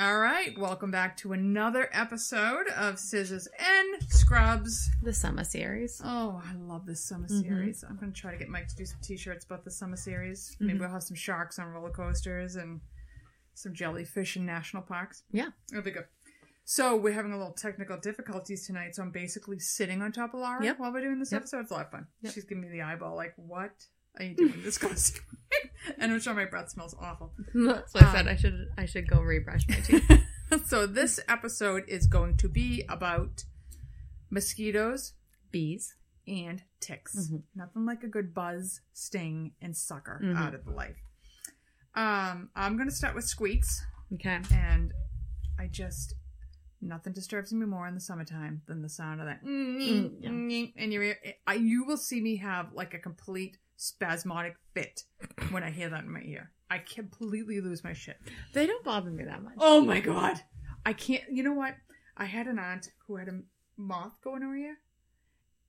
All right, welcome back to another episode of Scissors and Scrubs. The summer series. Oh, I love this summer Mhm. series. I'm going to try to get Mike to do some t-shirts about the summer series. Maybe Mhm. we'll have some sharks on roller coasters and some jellyfish in national parks. Yeah. It'll be good. So we're having a little technical difficulties tonight, so I'm basically sitting on top of Laura Yep. while we're doing this Yep. episode. It's a lot of fun. Yep. She's giving me the eyeball, like, what are you doing? this goes. and I'm sure my breath smells awful. That's what I said. Um, I should I should go rebrush my teeth. so this episode is going to be about mosquitoes Bees. and ticks. Mhm. Nothing like a good buzz, sting, and sucker Mhm. out of the life. Um, I'm going to start with squeaks, Okay. and I just nothing disturbs me more in the summertime than the sound of that. Mm, yeah. And I, you will see me have like a complete spasmodic fit when I hear that in my ear. I completely lose my shit. They don't bother me that much. Oh my god. I can't you know what? I had an aunt who had a moth go in her ear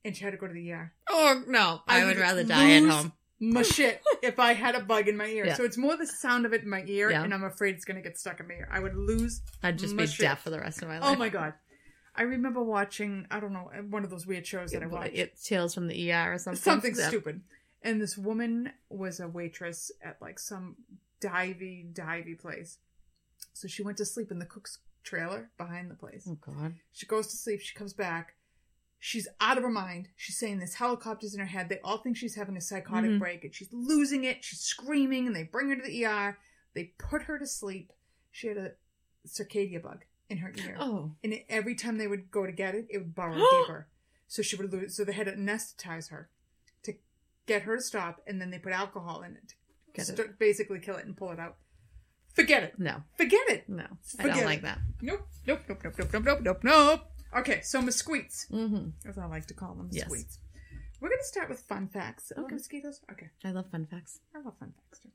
and she had to go to the ER. Oh no, I, I would rather die at home. My shit if I had a bug in my ear. Yeah. So it's more the sound of it in my ear Yeah. and I'm afraid it's gonna get stuck in my ear. I would lose I'd just be shit. deaf for the rest of my life. Oh my god. I remember watching, I don't know, one of those weird shows that I watched. it Tales from the ER or something. Something Yeah. stupid. And this woman was a waitress at like some divey, divey place. So she went to sleep in the cook's trailer behind the place. Oh god. She goes to sleep. She comes back. She's out of her mind. She's saying this helicopters in her head. They all think she's having a psychotic Mhm. break and she's losing it. She's screaming and they bring her to the ER. They put her to sleep. She had a circadia bug in her ear. Oh. And every time they would go to get it, it would burrow deeper. So she would lose. So they had to anesthetize her get her to stop. And then they put alcohol in it Get it. st- basically kill it and pull it out. Forget it. No. Forget it. No. I Forget don't it. like that. Nope. Nope. Nope. Nope. Nope. Nope. Nope. Nope. Nope. Okay, so mosquitoes, Mm-hmm. as I like to call them, Yes. squeaks. We're going to start with fun facts about Okay. mosquitoes. Okay, I love fun facts. I love fun facts too.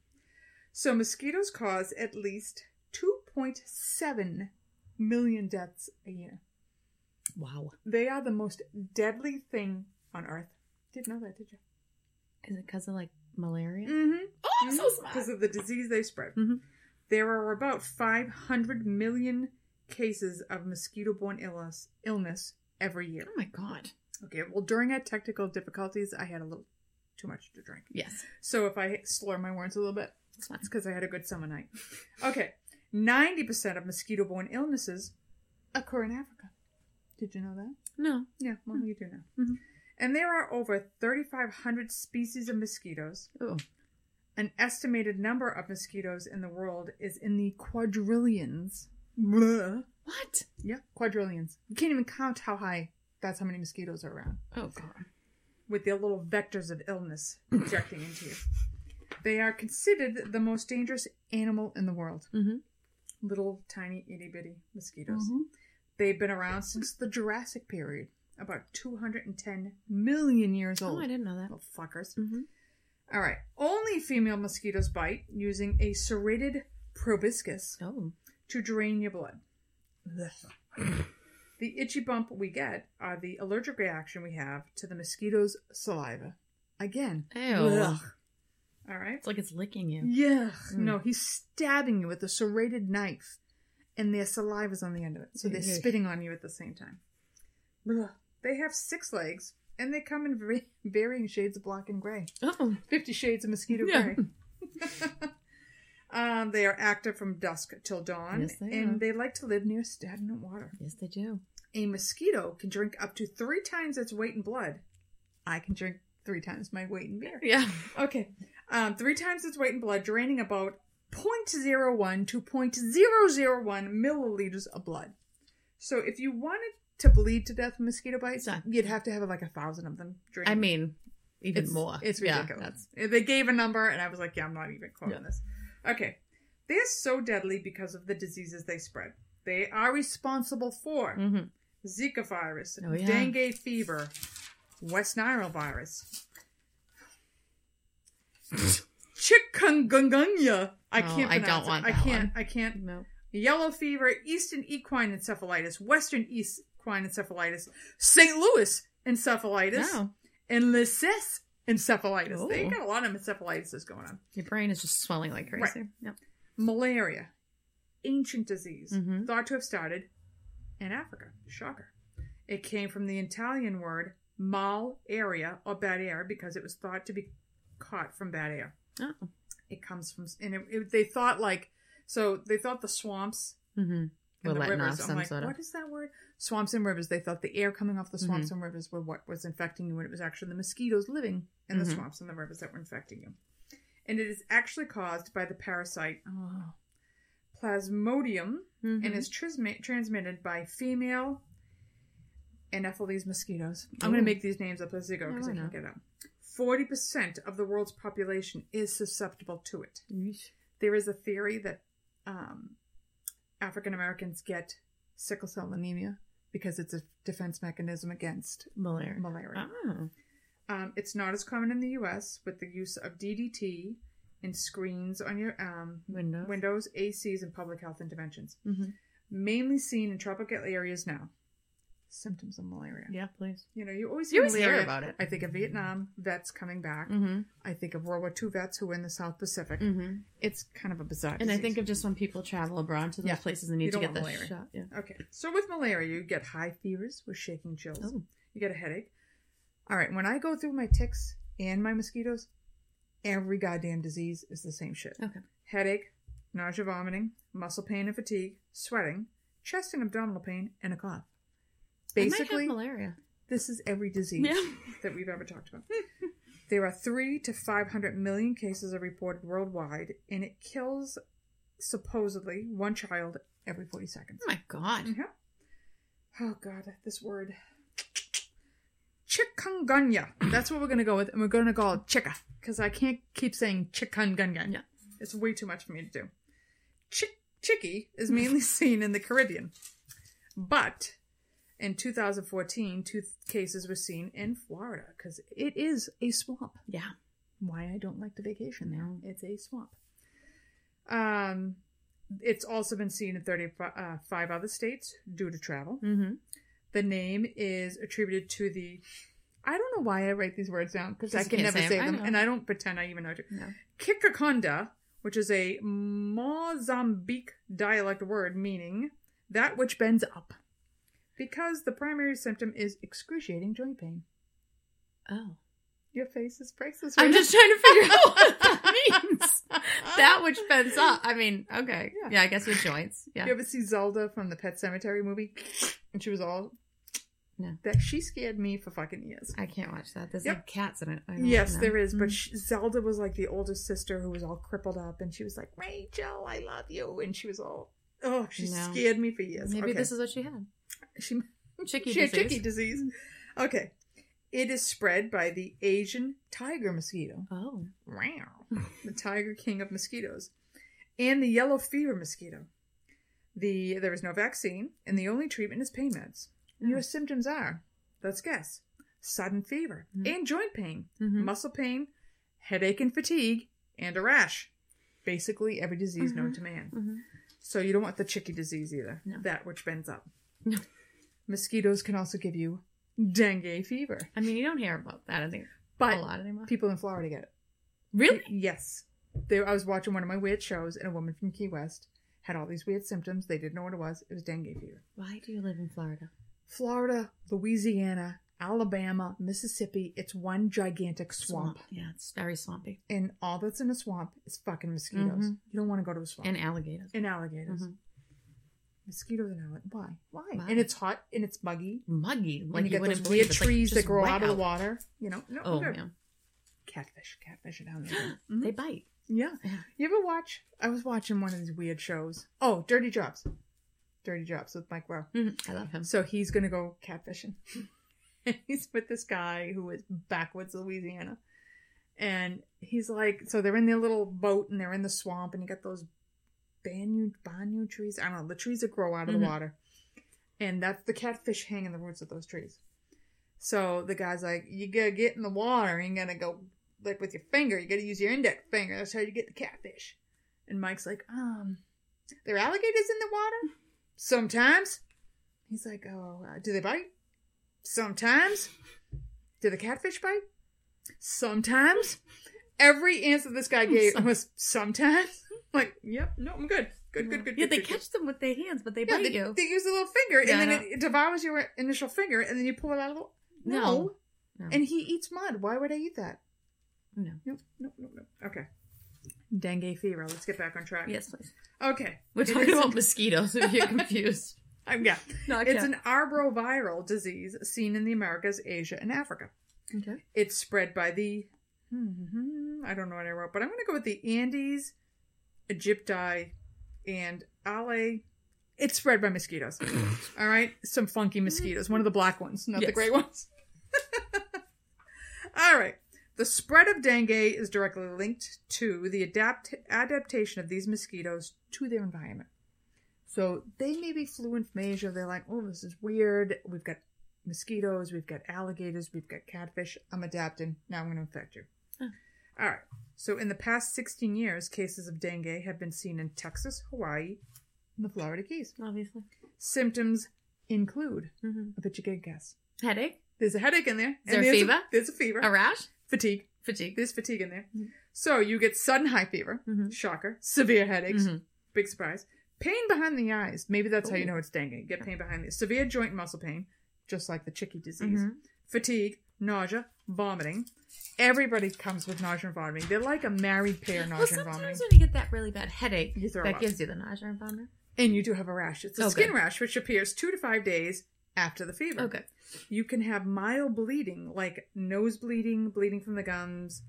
So mosquitoes cause at least 2.7 million deaths a year. Wow. They are the most deadly thing on Earth. Didn't know that, did you? Is it because of like malaria? Mm-hmm. Oh, I'm so smart. Because of the disease they spread. Mhm. There are about 500 million cases of mosquito-borne illness, illness every year. Oh my god. Okay, well, during our technical difficulties, I had a little too much to drink. Yes. So if I slur my words a little bit, It's fine. because I had a good summer night. Okay, 90% of mosquito-borne illnesses occur in Africa. Did you know that? No. Yeah, well, you do know. Mhm. And there are over 3,500 species of mosquitoes. Oh. An estimated number of mosquitoes in the world is in the quadrillions. Blah. What? Yeah, quadrillions. You can't even count how high. That's how many mosquitoes are around. Oh god. with their little vectors of illness projecting into you. They are considered the most dangerous animal in the world. Mm-hmm. Little tiny itty bitty mosquitoes. Mhm. They've been around since the Jurassic period, about 210 million years old. Oh. I didn't know that. Little fuckers. Mm-hmm. All right. Only female mosquitoes bite using a serrated proboscis Oh. to drain your blood. the itchy bump we get are the allergic reaction we have to the mosquito's saliva. Again. Ew. All right. It's like it's licking you. Yeah. Mm. No, he's stabbing you with a serrated knife, and their saliva's on the end of it, so they're spitting on you at the same time. They have six legs, and they come in very varying shades of black and gray. Oh. Fifty Shades of Mosquito Yeah. Gray. um, they are active from dusk till dawn, Yes, they and are. they like to live near stagnant water. Yes, they do. A mosquito can drink up to three times its weight in blood. I can drink three times my weight in beer. Yeah. Okay. Um, three times its weight in blood, draining about 0.01 to 0.001 milliliters of blood. So if you wanted to bleed to death from mosquito bites, you'd have to have like a thousand of them. I mean, even it's, more. It's Yeah, ridiculous. that's- They gave a number, and I was like, yeah, I'm not even quoting Yeah. this. Okay. They're so deadly because of the diseases they spread. They are responsible for Mhm. Zika virus, Oh, yeah. dengue fever, West Nile virus, chikungunya. I Oh, can't I pronounce don't it. want I can't. one. I can't. No. Yellow fever, Eastern equine encephalitis, Western equine encephalitis, St. Louis encephalitis, No. and Lysis encephalitis. They Ooh. got a lot of encephalitis going on. Your brain is just swelling like crazy. Right. Yep. Malaria, ancient disease Mhm. thought to have started in Africa. Shocker. It came from the Italian word mal area or bad air because it was thought to be caught from bad air. Oh. It comes from, and it, it, they thought like, so they thought the swamps Mm-hmm. And We're the letting rivers. I'm like, what is that word? Swamps and rivers. They thought the air coming off the swamps Mhm. and rivers were what was infecting you, and it was actually the mosquitoes living in the Mhm. swamps and the rivers that were infecting you. And it is actually caused by the parasite oh, Plasmodium Mhm. and is transmi- transmitted by female Anopheles mosquitoes. I'm going to make these names up as they go because I why can't get them. Forty percent of the world's population is susceptible to it. Yeesh. There is a theory that um, African Americans get sickle cell anemia because it's a defense mechanism against Malaria. malaria. Oh. Um, it's not as common in the U.S. with the use of DDT in screens on your um, Windows. windows, ACs, and public health interventions. Mhm. Mainly seen in tropical areas now. Symptoms of malaria. Yeah, please. You know, you always, You hear always hear about it. I think of Vietnam vets coming back. Mm-hmm. I think of World War II vets who were in the South Pacific. Mm-hmm. It's kind of a bizarre. And I think of just when people travel abroad to those Yeah. places and need to get the malaria. shot. Yeah. Okay, so with malaria, you get high fevers with shaking chills. Oh. You get a headache. All right, when I go through my ticks and my mosquitoes, every goddamn disease is the same shit. Okay. Headache, nausea, vomiting, muscle pain and fatigue, sweating, chest and abdominal pain, and a cough. Basically, malaria. this is every disease Yeah. that we've ever talked about. there are three to five hundred million cases are reported worldwide, and it kills supposedly one child every forty seconds. Oh my god. Yeah. Oh god, this word. Chikungunya. That's what we're gonna go with, and we're gonna call it chicka because I can't keep saying chikungunya. Yeah. It's way too much for me to do. Chick chicky is mainly seen in the Caribbean, but in 2014, two cases were seen in Florida because it is a swamp Yeah. why I don't like to vacation there. No. It's a swamp. Um, it's also been seen in 35 other states due to travel. Mm-hmm. The name is attributed to the. I don't know why I write these words down because I can never say say, 'em. I them, know. and I don't pretend I even know. To. No. Kikakonda, which is a Mozambique dialect word meaning that which bends up, because the primary symptom is excruciating joint pain. Oh. Your face is priceless. Right I'm right just trying to figure out what that means. that which bends up. I mean, okay. Yeah. Yeah, I guess with joints. Yeah. You ever see Zelda from the Pet Sematary movie? And she was all. No. That she scared me for fucking years. I can't watch that. There's Yep. like cats in it. Yes, know. there is. But Mm. sh Zelda was like the oldest sister who was all crippled up, and she was like, "Rachel, I love you," and she was all. Oh, she No. scared me for years. maybe okay. this is what she had. She Chicky she had disease. chicky disease. Okay, it is spread by the Asian tiger mosquito. Oh. Wow. the tiger king of mosquitoes, and the yellow fever mosquito. The there is no vaccine, and the only treatment is pain meds. Oh. Your symptoms are, let's guess, sudden fever Mhm. and joint pain, Mhm. muscle pain, headache and fatigue, and a rash. Basically, every disease known Mhm. to man. Mhm. So you don't want the chicky disease either. No. That which bends up. No. Mosquitoes can also give you dengue fever, I mean, you don't hear about that. I think but a lot anymore. people in Florida get it. Really? Yes. There, I was watching one of my weird shows, and a woman from Key West had all these weird symptoms. They didn't know what it was. It was dengue fever. Why do you live in Florida? Florida, Louisiana, Alabama, Mississippi. It's one gigantic swamp. Yeah, it's very swampy. And all that's in a swamp is fucking mosquitoes. Mhm. You don't want to go to a swamp. And alligators. And alligators. Mhm. Mosquitoes and alligators. Why? Why? Why? And it's hot and it's muggy. Muggy. and you you, get those weird it's like trees that grow wet out of the water. You know? No, Oh, yeah. Catfish. Catfish are down there. Mhm. They bite. Yeah. Yeah. You ever watch? I was watching one of these weird shows. Oh, Dirty Jobs. Dirty Jobs with Mike Rowe. Mhm. I love him. So he's gonna go catfishing. he's with this guy who is backwoods Louisiana. And he's like, so they're in their little boat and they're in the swamp and you got those banyu banyu trees. I don't know, the trees that grow out of Mhm. the water. And that's the catfish hang in the roots of those trees. So the guy's like, you gotta get in the water you gotta go like with your finger. You gotta use your index finger. That's how you get the catfish. And Mike's like, um, there are alligators in the water? Sometimes. He's like, oh, uh, do they bite? Sometimes. Do the catfish bite? Sometimes. Every answer this guy gave Some- was sometimes. like, yep, no, I'm good. Good, good, good. Yeah, good, they good, catch them with their hands, but they. Yeah, bite they, you. they use a little finger, Yeah, and then it, it devours your initial finger, and then you pull it out of the. No. No. No. And he eats mud. Why would I eat that? No. No, no, no, no. Okay. Dengue fever. Let's get back on track. Yes, please. Okay. We're It talking about mosquitoes. If you're confused, Um, yeah. no, It's an arboviral disease seen in the Americas, Asia, and Africa. okay. It's spread by the. Hmm, I don't know what I wrote, but I'm going to go with the Andes aegypti, and Ale. It's spread by mosquitoes. All right, some funky mosquitoes. One of the black ones, not the gray ones. All right. The spread of dengue is directly linked to the adapt- adaptation of these mosquitoes to their environment. So they maybe flew in from Asia. They're like, oh, this is weird. We've got mosquitoes, we've got alligators, we've got catfish. I'm adapting. Now I'm going to infect you. Oh. All right. So in the past 16 years, cases of dengue have been seen in Texas, Hawaii, and the Florida Keys. Obviously. Symptoms include, hmm I bet you can guess. Headache, There's a headache in there. Is there and a there's fever? there's a fever. a rash, Fatigue. fatigue. There's fatigue in there. Mhm. So you get sudden high fever, Mhm. shocker, severe headaches, Mhm. big surprise, pain behind the eyes. Maybe that's how you know it's dengue. You get pain behind the severe joint muscle pain, just like the chicky disease. Mhm. Fatigue, nausea, vomiting. Everybody comes with nausea and vomiting. They're like a married pair, Well, nausea and sometimes when you get that really bad headache, You throw that up. gives you the nausea and vomiting. And you do have a rash. It's a Oh, skin good. rash, which appears two to five days after the fever. Okay. You can have mild bleeding, like nose bleeding, bleeding from the gums,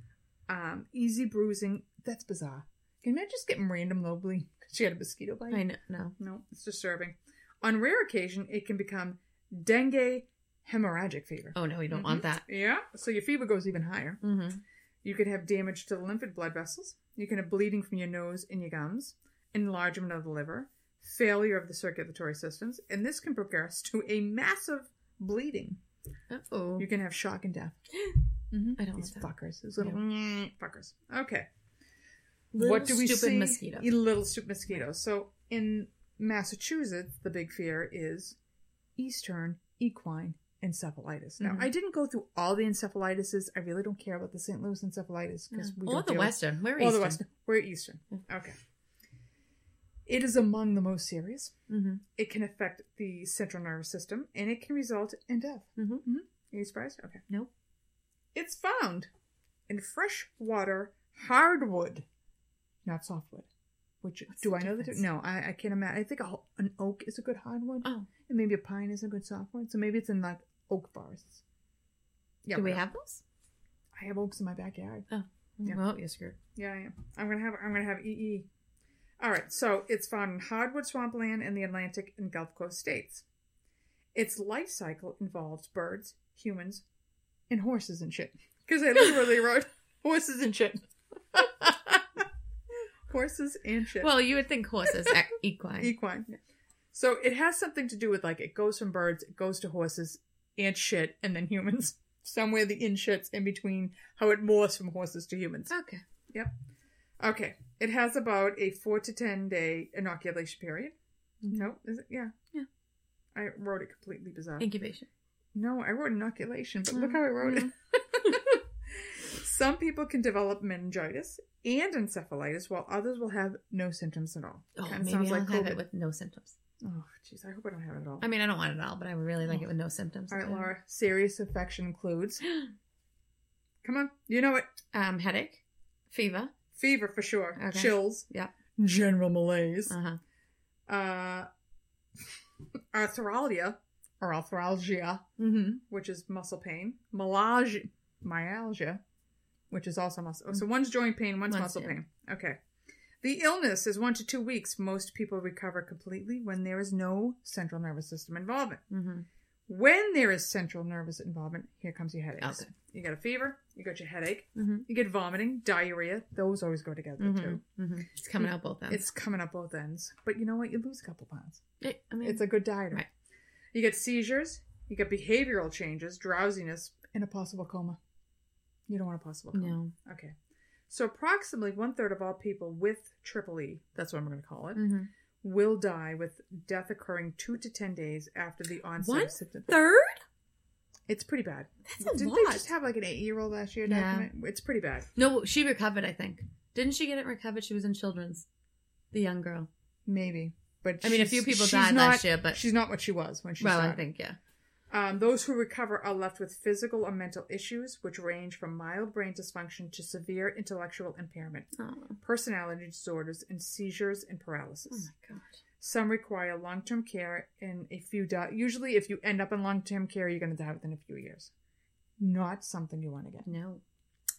um, easy bruising. That's bizarre. Can you imagine just getting random low bleeding because she had a mosquito bite? I know. No. No, it's disturbing. On rare occasion, it can become dengue hemorrhagic fever. Oh no, we don't want that. Yeah, so your fever goes even higher. Mm-hmm. You could have damage to the lymphatic blood vessels. You can have bleeding from your nose and your gums, enlargement of the liver, failure of the circulatory systems, and this can progress to a massive bleeding. Oh. You can have shock and death. Mm-hmm. I don't These fuckers. These little fuckers. Okay. Little what do we stupid see? mosquito. You Little stupid mosquitoes. So in Massachusetts, the big fear is eastern equine encephalitis. Now, Mhm. I didn't go through all the encephalitises. I really don't care about the St. Louis encephalitis because we or don't the western. We're eastern. the western. We're eastern. Okay. It is among the most serious. Mm-hmm. It can affect the central nervous system, and it can result in death. Mm-hmm. Are you surprised? Okay. Nope. It's found in freshwater hardwood, not softwood. Which What's do the I know that? No, I, I can't imagine. I think a, an oak is a good hardwood, Oh, and maybe a pine is a good softwood. So maybe it's in like oak forests. Yeah, do we have those? I have oaks in my backyard. Oh. Yeah. Well, you're screwed. Yeah, I am. I'm gonna have. I'm gonna have EE. All right. So it's found in hardwood swampland in the Atlantic and Gulf Coast states. Its life cycle involves birds, humans, and horses and shit. Because I literally wrote horses and shit. horses and shit. Well, you would think horses are equine. equine. So it has something to do with like it goes from birds, it goes to horses and shit, and then humans. Somewhere the in shits in between how it morphs from horses to humans. Okay. Yep. Okay. It has about a four to ten day inoculation period. No, is it? Yeah. Yeah. I wrote it completely bizarre. Incubation. No, I wrote inoculation, but look oh, how I wrote it. Some people can develop meningitis and encephalitis, while others will have no symptoms at all. Oh, maybe I'll have it with no symptoms. Oh, jeez, I hope I don't have it at all. I mean, I don't want it all, but I would really like it with no symptoms. all right, Laura. Serious infection includes. Come on, you know it. Um, headache, fever. Fever for sure. Okay. Chills. Yeah. General malaise. Uh huh. uh, arthralgia or arthralgia, Mm-hmm. which is muscle pain, myalgia, myalgia, which is also muscle. So one's joint pain, one's One's- muscle yeah. pain. Okay. The illness is one to two weeks. Most people recover completely when there is no central nervous system involvement. Mm-hmm. When there is central nervous involvement, here comes your headaches. Okay. You got a fever, you got your headache, Mm-hmm. you get vomiting, diarrhea. Those always go together too. Mm-hmm. It's coming out both ends. It's coming up both ends. But you know what? You lose a couple pounds. It, I mean, It's a good diet. Right. You get seizures, you get behavioral changes, drowsiness, and a possible coma. You don't want a possible coma. no. Okay. So approximately one third of all people with triple E, that's what I'm going to call it, Mm-hmm. will die with death occurring two to ten days after the onset One of symptoms. Third? It's pretty bad. That's a Didn't lot. they just have like an eight year old last year? Yeah. It's pretty bad. No, she recovered. I think. Didn't she get it recovered? She was in children's. The young girl. maybe. But I mean, a few people died not, last year, but she's not what she was when she well, started. I think yeah. Um, those who recover are left with physical or mental issues, which range from mild brain dysfunction to severe intellectual impairment, Oh, personality disorders, and seizures and paralysis. oh my god. Some require long term care, and a few die. Usually, if you end up in long term care, you're going to die within a few years. Not something you want to get. No.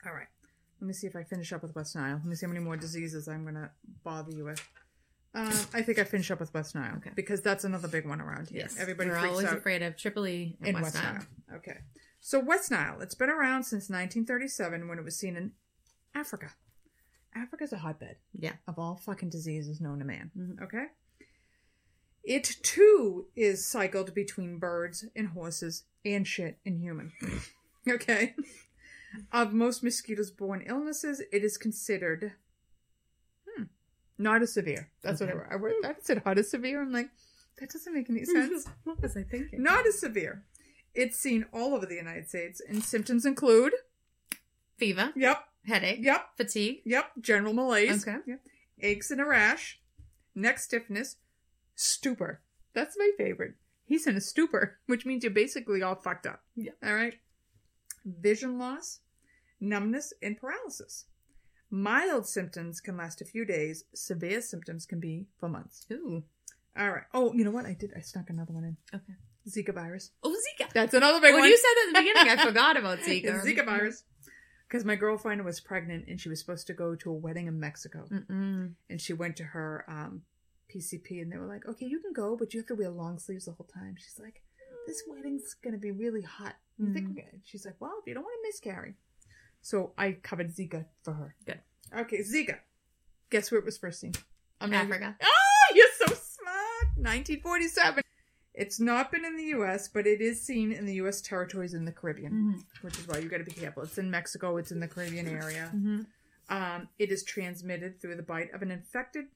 All right. Let me see if I finish up with West Nile. Let me see how many more diseases I'm going to bother you with. Um, I think I finish up with West Nile Okay. because that's another big one around here. Yes. Everybody We're always out afraid of Tripoli and in West, West Nile. Nile. Okay. So West Nile, it's been around since 1937 when it was seen in Africa. Africa's a hotbed Yeah. of all fucking diseases known to man. Mhm. Okay. It too is cycled between birds and horses and shit and human. okay. Of most mosquitoes borne illnesses, it is considered not as severe. That's Okay. what I wrote. I, said hot as severe. I'm like, that doesn't make any sense. what was I thinking? not as severe. It's seen all over the United States, and symptoms include Fever, yep, headache, yep, fatigue. Yep, general malaise. Okay. Yep. Aches and a rash, neck stiffness, stupor. That's my favorite. He's in a stupor, which means you're basically all fucked up. Yeah. All right. Vision loss, numbness, and paralysis. Mild symptoms can last a few days. Severe symptoms can be for months. Ooh. All right. Oh, you know what? I did. I snuck another one in. Okay. Zika virus. Oh, Zika. That's another big when one. you said that at the beginning, I forgot about Zika. Zika virus. Because my girlfriend was pregnant and she was supposed to go to a wedding in Mexico. Mm-mm. and she went to her um, PCP, and they were like, "Okay, you can go, but you have to wear long sleeves the whole time." She's like, "This wedding's gonna be really hot." You think? We're gonna-" She's like, "Well, if you don't want to miscarry," so I covered Zika for her. Good. Okay, Zika. Guess where it was first seen? I'm not- Africa. Oh, you're so smart. 1947. It's not been in the U.S., but it is seen in the U.S. territories in the Caribbean, Mm-hmm. which is why you got to be careful. It's in Mexico. It's in the Caribbean area. Mm-hmm. Um, it is transmitted through the bite of an infected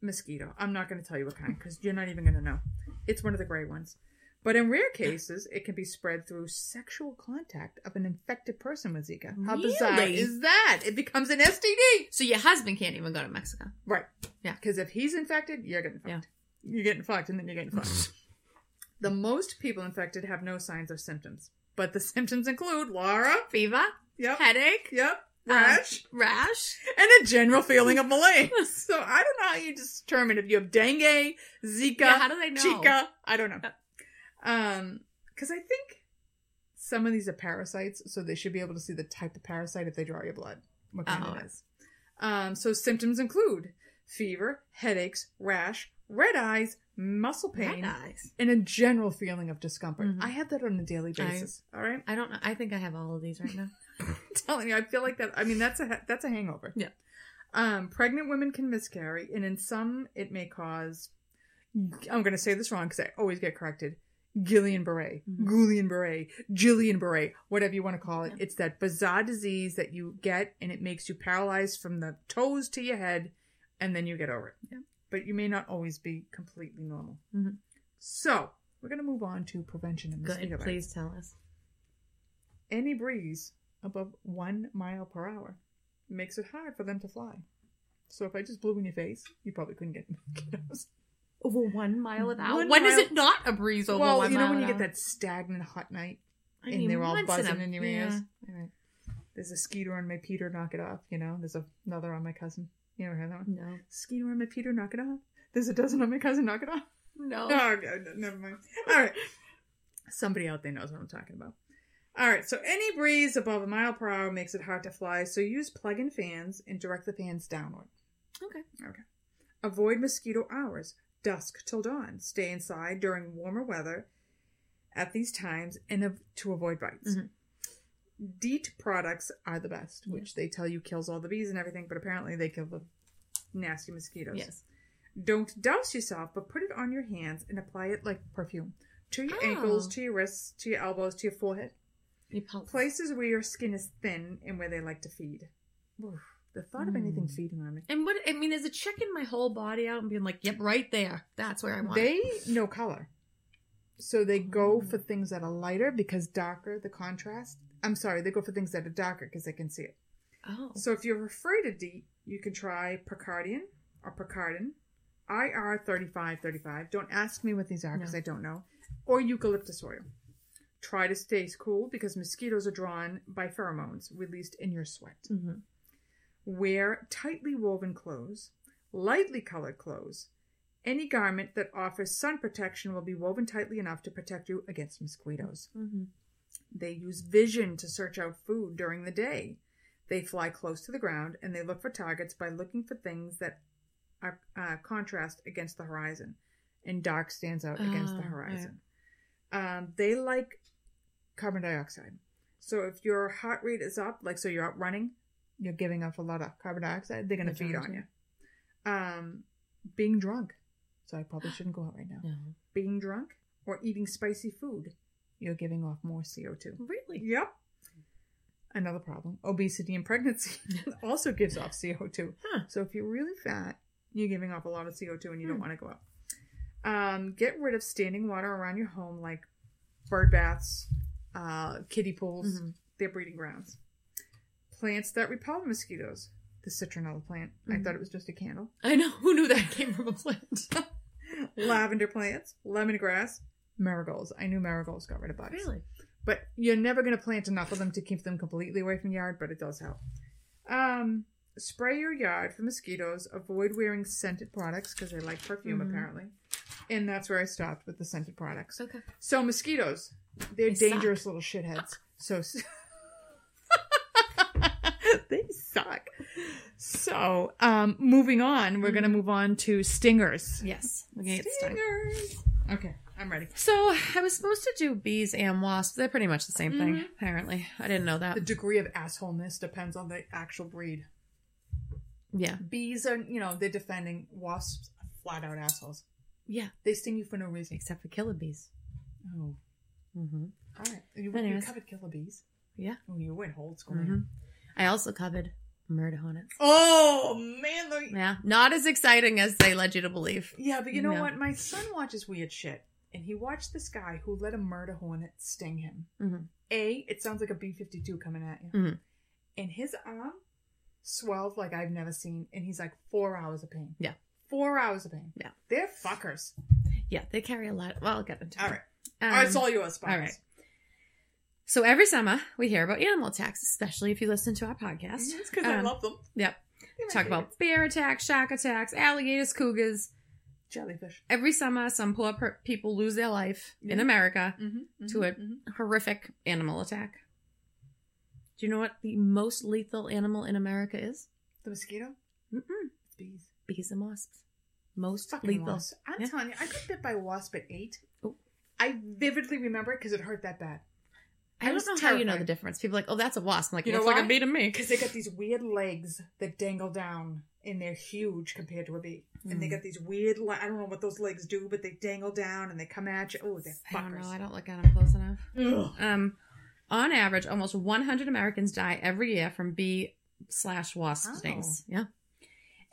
mosquito. I'm not going to tell you what kind because you're not even going to know. It's one of the gray ones. But in rare cases, it can be spread through sexual contact of an infected person with Zika. How bizarre is that? It becomes an STD. So your husband can't even go to Mexico. Right. Yeah. Because if he's infected, you're getting fucked. Yeah. You're getting fucked and then you're getting fucked. the most people infected have no signs or symptoms. But the symptoms include Laura. Fever, Yep. headache, Yep. um, Rash. rash. and a general feeling of malaise. so I don't know how you determine if you have dengue, Zika, Yeah, how do they know? Chica. I don't know. Um, because I think some of these are parasites, so they should be able to see the type of parasite if they draw your blood, what kind Oh. it is. Um, so symptoms include fever, headaches, rash, red eyes, muscle pain, Red eyes. and a general feeling of discomfort. Mhm. I have that on a daily I- basis. all right, I don't know. I think I have all of these right now. I'm telling you, I feel like that. I mean, that's a that's a hangover. Yeah. Um, pregnant women can miscarry, and in some, it may cause. I'm going to say this wrong because I always get corrected. Guillain-Barré, Mhm. Guillain-Barré, Jillian-Barré, whatever you want to call it. Yeah. It's that bizarre disease that you get, and it makes you paralyzed from the toes to your head, and then you get over it. Yeah. But you may not always be completely normal. Mhm. So we're going to move on to prevention and Good. Please tell us. any breeze above one mile per hour makes it hard for them to fly. So if I just blew in your face, you probably couldn't get mosquitoes. Over one mile an hour. One when is mile- it not a breeze over well, one you know mile when you get hour? that stagnant hot night, I and they're all buzzing in your yeah. ears. There's a skeeter on my Peter, knock it off. You know, there's another on my cousin. You ever heard that one? No. Skeeter on my Peter, knock it off. There's a dozen on my cousin, knock it off. No. Oh, God, no, never mind. All right. Somebody out there knows what I'm talking about. All right. So any breeze above a mile per hour makes it hard to fly. So use plug-in fans and direct the fans downward. Okay. Okay. Avoid mosquito hours, dusk till dawn. Stay inside during warmer weather at these times and av- to avoid bites. Mhm. DEET products are the best, which they tell you kills all the bees and everything, but apparently they kill the nasty mosquitoes. Yes. Don't douse yourself, but put it on your hands and apply it like perfume to your Oh. ankles, to your wrists, to your elbows, to your forehead. You pulse. Places where your skin is thin and where they like to feed. Oof, the thought of anything Mm. feeding on me. And what I mean is it checking my whole body out and being like, "Yep, right there. That's where I want." it." They know color. So they go Mm. for things that are lighter because darker the contrast. I'm sorry, they go for things that are darker because they can see it. Oh. So if you're afraid of DEET, you can try Picardian or Picaridin, IR 3535. Don't ask me what these are because I don't know. Or eucalyptus oil. Try to stay cool because mosquitoes are drawn by pheromones released in your sweat. Mhm. Wear tightly woven clothes, lightly colored clothes. Any garment that offers sun protection will be woven tightly enough to protect you against mosquitoes. Mhm. They use vision to search out food during the day. They fly close to the ground and they look for targets by looking for things that are uh, contrast against the horizon, and dark stands out against the Ah, horizon. Um, they like carbon dioxide. So if your heart rate is up, like so you're out running, you're giving off a lot of carbon dioxide. They're going to They're feed on you. Um, being drunk. So I probably shouldn't go out right now. No. Being drunk or eating spicy food, you're giving off more CO2. Really? Yep. Another problem. Obesity and pregnancy also gives off CO2. Huh. So if you're really fat, you're giving off a lot of CO2 and you don't Hmm. want to go out. Um, get rid of standing water around your home like bird baths, uh, kiddie pools. Mhm. They're breeding grounds. Plants that repel mosquitoes. The citronella plant. I Mhm. thought it was just a candle. I know. Who knew that came from a plant? Lavender plants, lemongrass, marigolds. I knew marigolds got rid of bugs. really? But you're never going to plant enough of them to keep them completely away from your yard, but it does help. Um, spray your yard for mosquitoes. Avoid wearing scented products because they like perfume, Mhm. apparently. And that's where I stopped with the scented products. Okay. So, mosquitoes, they're They dangerous little shitheads. So, suck. So, um, moving on, we're going to move on to stingers. Yes. We're gonna get started. Stingers. Okay, I'm ready. So I was supposed to do bees and wasps. They're pretty much the same thing, Mhm. apparently. I didn't know that. The degree of assholeness depends on the actual breed. Yeah. Bees are, you know, they're defending. Wasps are flat out assholes. Yeah. They sting you for no reason. Except for killer bees. Oh, Mm-hmm. all right. You, you Anyways. covered killer bees. Yeah. Oh, you went old school. hmm I also covered murder hornets. Oh man, the, Yeah. Not as exciting as they led you to believe. yeah, but you know No. what? My son watches weird shit, and he watched this guy who let a murder hornet sting him. Mhm. A, it sounds like a B fifty two coming at you, Mhm. and his arm swelled like I've never seen, and he's like four hours of pain. Yeah. four hours of pain. Yeah. they're fuckers. Yeah, they carry a lot. Well, I'll get into it. All right, Um, all right, it's all yours. all right. So every summer we hear about animal attacks, especially if you listen to our podcast. It's because I Um, love them. Yep. They're Talk about bear attacks, shark attacks, alligators, cougars. jellyfish. Every summer, some poor per- people lose their life in America Mm-hmm, To it. horrific animal attack. Do you know what the most lethal animal in America is? The mosquito. Mm-mm. Bees. Bees and wasps. Most Fucking lethal. wasp. I'm Yeah. telling you, I got bit by a wasp at eight. Oh. I vividly remember it because it hurt that bad. I don't know how you know the difference. People are like, oh, that's a wasp. I'm like, You know like a bee to me. Because they got these weird legs that dangle down, and they're huge compared to a bee. And they Mm. got these weird, le- I don't know what those legs do, but they dangle down and they come at you. Oh, they're I don't know. I don't look at them close enough. Ugh. Um, on average, almost 100 Americans die every year from bee slash wasp Oh. stings. Yeah.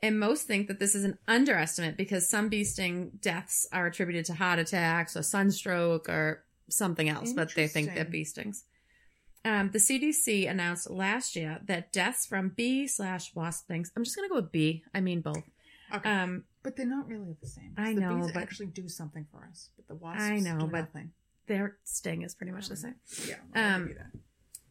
And most think that this is an underestimate because some bee sting deaths are attributed to heart attacks or sunstroke or something else, but they think they're bee stings. Um, the CDC announced last year that deaths from bee slash wasp stings. I'm just gonna go with bee. I mean both. Okay. Um, but they're not really the same. I the know, bees but- actually do something for us, but the wasps I know, do but- nothing. their sting is pretty much the same. Yeah, Um, that.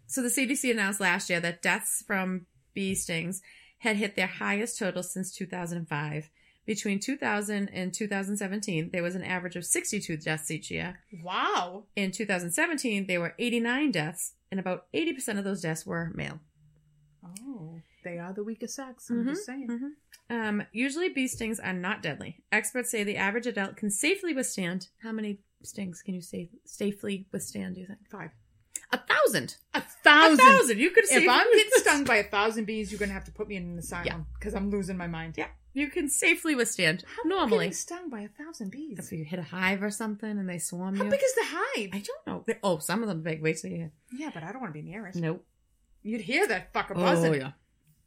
So the CDC announced last year that deaths from bee stings had hit their highest total since 2005. Between 2000 and 2017, there was an average of 62 deaths each year. Wow. In 2017, there were 89 deaths, and about 80% of those deaths were male. Oh, they are the weakest sex. I'm just saying. Mhm. Um, usually, bee stings are not deadly. Experts say the average adult can safely withstand. How many stings can you safe, safely withstand? Do you think Five. a thousand? A thousand. A thousand. You could If I'm getting stung by a thousand bees, you're gonna have to put me in an asylum because I'm losing my mind. Yeah, you can safely withstand How normally. getting stung by a thousand bees? If you hit a hive or something and they swarm How you. big is the hive? I don't know. They- Oh, some of them big. Wait till you hear. Yeah, but I don't want to be near it. Nope. You'd hear that fucker buzzing. Oh, yeah.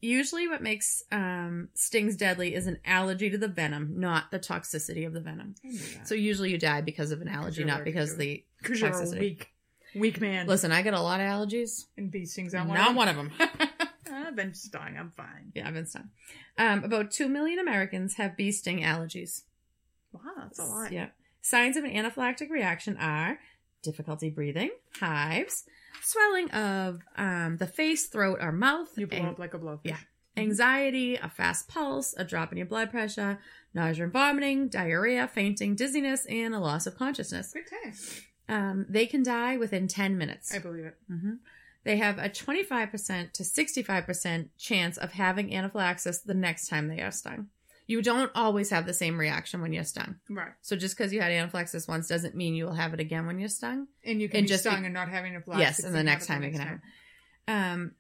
Usually, what makes um, stings deadly is an allergy to the venom, not the toxicity of the venom. So usually, you die because of an allergy, not because the because you're a toxicity. weak, weak man. Listen, I get a lot of allergies. and bee stings aren't Not one of them. I've been stung. I'm fine. Yeah, I've been stung. Um, about 2 million Americans have bee sting allergies. Wow, that's a lot. Yeah. Signs of an anaphylactic reaction are difficulty breathing, hives, swelling of um, the face, throat, or mouth, You blow ang- up like a blowfish. Yeah. anxiety, a fast pulse, a drop in your blood pressure, nausea and vomiting, diarrhea, fainting, dizziness, and a loss of consciousness. Great time. Um, they can die within 10 minutes. I believe it. hmm They have a 25% to 65% chance of having anaphylaxis the next time they are stung. You don't always have the same reaction when you're stung. Right. So just because you had anaphylaxis once doesn't mean you will have it again when you're stung. And you can And be just stung be- and not having a flash. yes, and the next time you can have it. Um,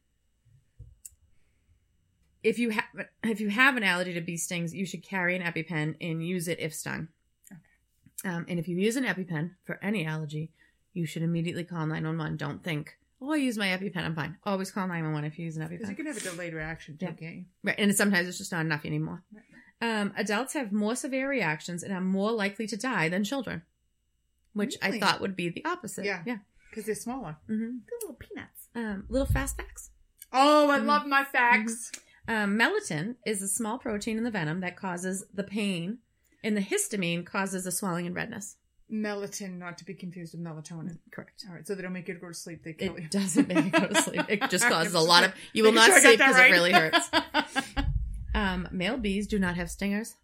if you have if you have an allergy to bee stings, you should carry an EpiPen and use it if stung. Um, and if you use an EpiPen for any allergy, you should immediately call 911. Don't think, oh, I use my EpiPen, I'm fine. Always call 911 if you use an EpiPen. Because you can have a delayed reaction too, Yeah. can't you? Right, and sometimes it's just not enough anymore. Um, adults have more severe reactions and are more likely to die than children, which Really? I thought would be the opposite. Yeah. yeah. Because they're smaller. hmm They're little peanuts. Um, little fast facts. Oh, I Mhm. love my facts. Um, melittin is a small protein in the venom that causes the pain, and the histamine causes the swelling and redness. Melittin, not to be confused with melatonin. Correct. All right, so they don't make you go to sleep. They kill you. It doesn't make you go to sleep. It just causes a lot of. You will making not sure I sleep got because that it really hurts. Um, male bees do not have stingers.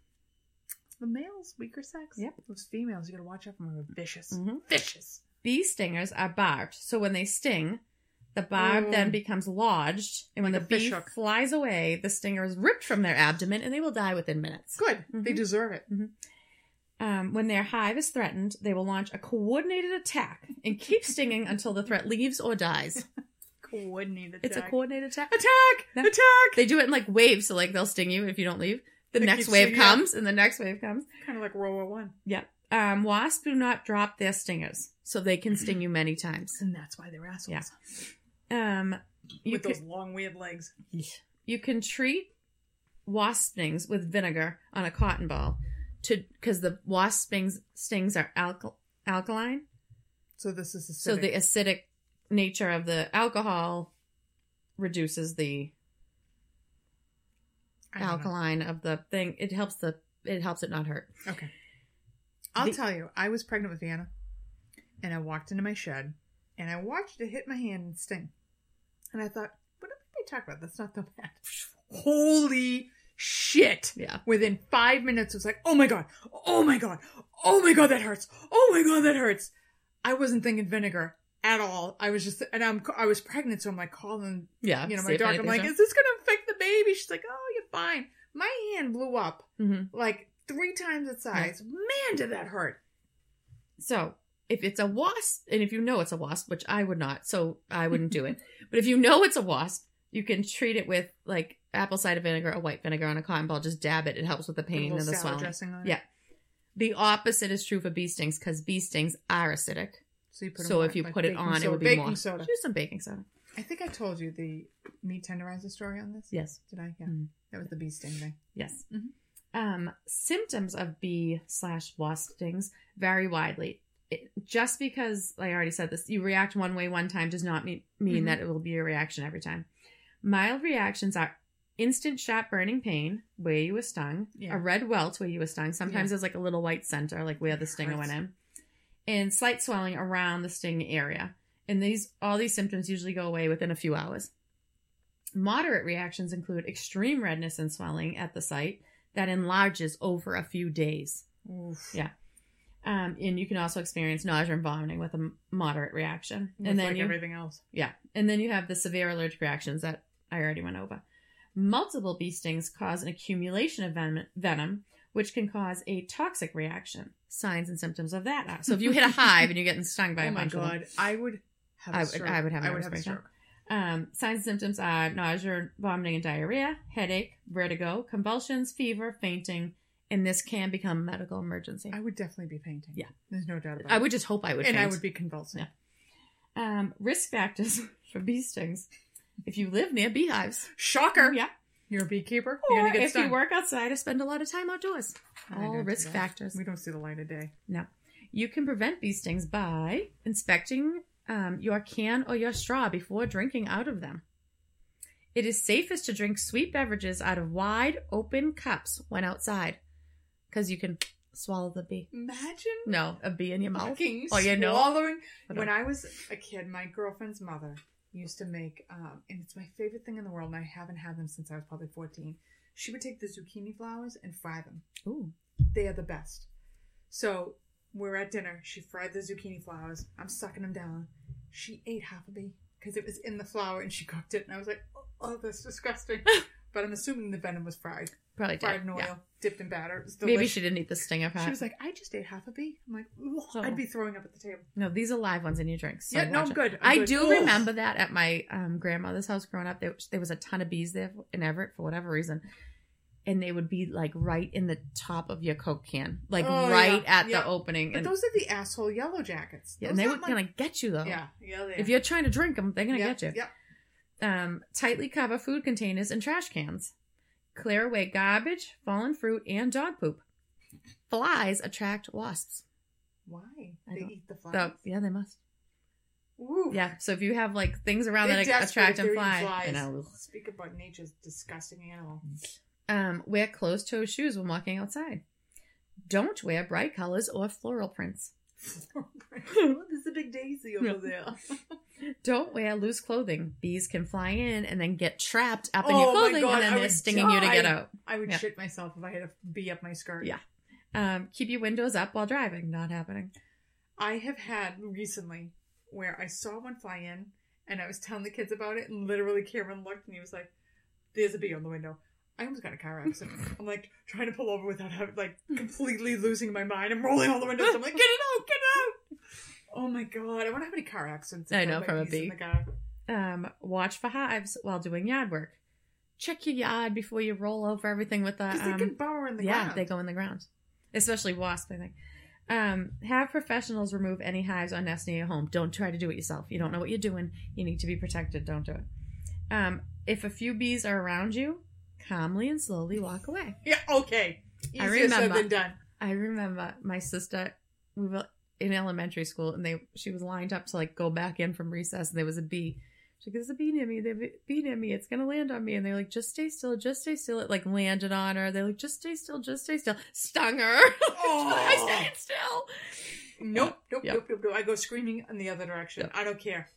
the males, weaker sex. Yep. Those females, you gotta watch out for them. They're vicious. Mhm. Vicious. Bee stingers are barbed, so when they sting, the barb Oh. then becomes lodged, and when Like the a fish bee hook. flies away, the stinger is ripped from their abdomen, and they will die within minutes. Good. They Mhm. deserve it. Um, when their hive is threatened, they will launch a coordinated attack and keep stinging until the threat leaves or dies. Coordinated It's a attack. coordinated attack. attack. Yeah. Attack. They do it in like waves, so like they'll sting you if you don't leave. The They next keep wave stinging, comes, and the next wave comes. Kind of like World War One. Yep. Um, wasps do not drop their stingers, so they can sting you many times. And that's why they're assholes. Yeah. Um, you With can, those long, weird legs. you can treat wasp stings with vinegar on a cotton ball, to because the wasp stings stings are alkal- alkaline, So this is acidic. so the acidic nature of the alcohol reduces the don't know. alkaline of the thing. It helps the it helps it not hurt. Okay. I'll The- tell you, I was pregnant with Vienna, and I walked into my shed, and I watched it hit my hand and sting. And I thought, what did they talk about? That's not that bad. Holy shit. Yeah. Within five minutes, it was like, oh my god, oh my god, oh my god, that hurts, oh my god, that hurts. I wasn't thinking vinegar at all. I was just, and I'm, I was pregnant, so I'm like calling, Yeah. you know, my doctor. I'm like, is this gonna affect the baby? She's like, oh, you're fine. My hand blew up. Mhm. like three times its size. Man, did that hurt. So if it's a wasp, and if you know it's a wasp, which I would not, so I wouldn't do it. But if you know it's a wasp, you can treat it with like apple cider vinegar or white vinegar on a cotton ball. Just dab it; it helps with the a pain and the swelling. dressing on it. Yeah. The opposite is true for bee stings because bee stings are acidic. So you put So if you like put it on, it would be baking more. soda. Use some baking soda. I think I told you the meat tenderizer story on this. Yes. Did I? Yeah. Mhm. That was the bee sting thing. Yes. Mhm. Um, symptoms of bee slash wasp stings vary widely. It, just because I already said this, you react one way one time does not mean, mean Mhm. that it will be a reaction every time. Mild reactions are instant sharp burning pain where you were stung, Yeah. a red welt where you were stung. Sometimes Yeah. there's like a little white center, like where the stinger went in, and slight swelling around the sting area. And these all these symptoms usually go away within a few hours. Moderate reactions include extreme redness and swelling at the site that enlarges over a few days. Oof. Yeah. Um, and you can also experience nausea and vomiting with a moderate reaction. It's and then like you, everything else. yeah, and then you have the severe allergic reactions that I already went over. Multiple bee stings cause an accumulation of venom, venom, which can cause a toxic reaction. Signs and symptoms of that are so if you hit a hive and you're getting stung by oh a bunch of them, god, I would have. a I would- stroke. I would have a I would have a stroke. Um, signs and symptoms are nausea, vomiting, and diarrhea, headache, vertigo, convulsions, fever, fainting, and this can become a medical emergency. I would definitely be fainting. Yeah. There's no doubt about I it. I would just hope I would. and I would be convulsing. Yeah. Um, risk factors for bee stings. If you live near beehives, Shocker. yeah, You're a beekeeper. You're gonna get if stung. you work outside or spend a lot of time outdoors, all risk factors. We don't see the light of day. No, you can prevent bee stings by inspecting um, your can or your straw before drinking out of them. It is safest to drink sweet beverages out of wide open cups when outside, because you can swallow the bee. Imagine No, a bee in your mouth. fucking Oh, you know? swallowing. When. I was a kid, my girlfriend's mother used to make, um, and it's my favorite thing in the world, and I haven't had them since I was probably 14. She would take the zucchini flowers and fry them. Ooh. They are the best. So we're at dinner. She fried the zucchini flowers. I'm sucking them down. She ate half of me because it was in the flour and she cooked it. And I was like, oh, oh that's disgusting. but I'm assuming the venom was fried. Probably did. Fried in oil, yeah. dipped in batter. Maybe she didn't eat the stinger part. She was like, I just ate half a bee. I'm like, "Ugh, Oh. I'd be throwing up at the table. no, these are live ones in your drinks. So yeah, no, I'm good. I'm I good. do Ugh. remember that at my um, grandmother's house growing up. There, there was a ton of bees there in Everett for whatever reason. And they would be like right in the top of your Coke can, like Oh, right yeah, at yeah. the opening. But And, those are the asshole yellow jackets. yeah, and they were like- going to get you though. Yeah, yeah, If you're trying to drink them, they're going to yeah, get you. Yeah. Um, tightly cover food containers and trash cans. Clear away garbage, fallen fruit, and dog poop. Flies attract wasps. Why? I They eat the flies. So yeah, they must. Ooh. Yeah. So if you have like things around They're that attract and fly, I flies. know. Speak about nature's disgusting animal. Um, wear closed-toe shoes when walking outside. Don't wear bright colors or floral prints. There's a big daisy over there. Don't wear loose clothing. Bees can fly in and then get trapped up in Oh your clothing, God, and then I they're stinging you to get out. I would Yeah. shit myself if I had a bee up my skirt. Yeah. Um, keep your windows up while driving. Not happening. I have had recently where I saw one fly in and I was telling the kids about it and literally Cameron looked and he was like, There's a bee on the window. I almost got a car accident. I'm like trying to pull over without having like completely losing my mind. I'm rolling all the windows. I'm like, get it out, get it out. Oh my god. I wonder how many car accidents I know, from a bee. Um, watch for hives while doing yard work. Check your yard before you roll over everything with the. Because they Um, can burrow in the yeah, ground. they go in the ground, especially wasps. I think. Um, have professionals remove any hives or nests near your home. Don't try to do it yourself. You don't know what you're doing. You need to be protected. Don't do it. Um, if a few bees are around you, calmly and slowly walk away. Yeah, okay. I Easier said remember. than done. I remember my sister. We were in elementary school, and they she was lined up to like go back in from recess, and there was a bee. She's like, "There's a bee near me. There's a bee near me. It's gonna land on me." And they're like, "Just stay still. Just stay still." It like landed on her. They're like, "Just stay still. Just stay still." Stung her. I Oh. stayed still. Nope, nope, Yeah. nope, nope, nope. I go screaming in the other direction. I don't care.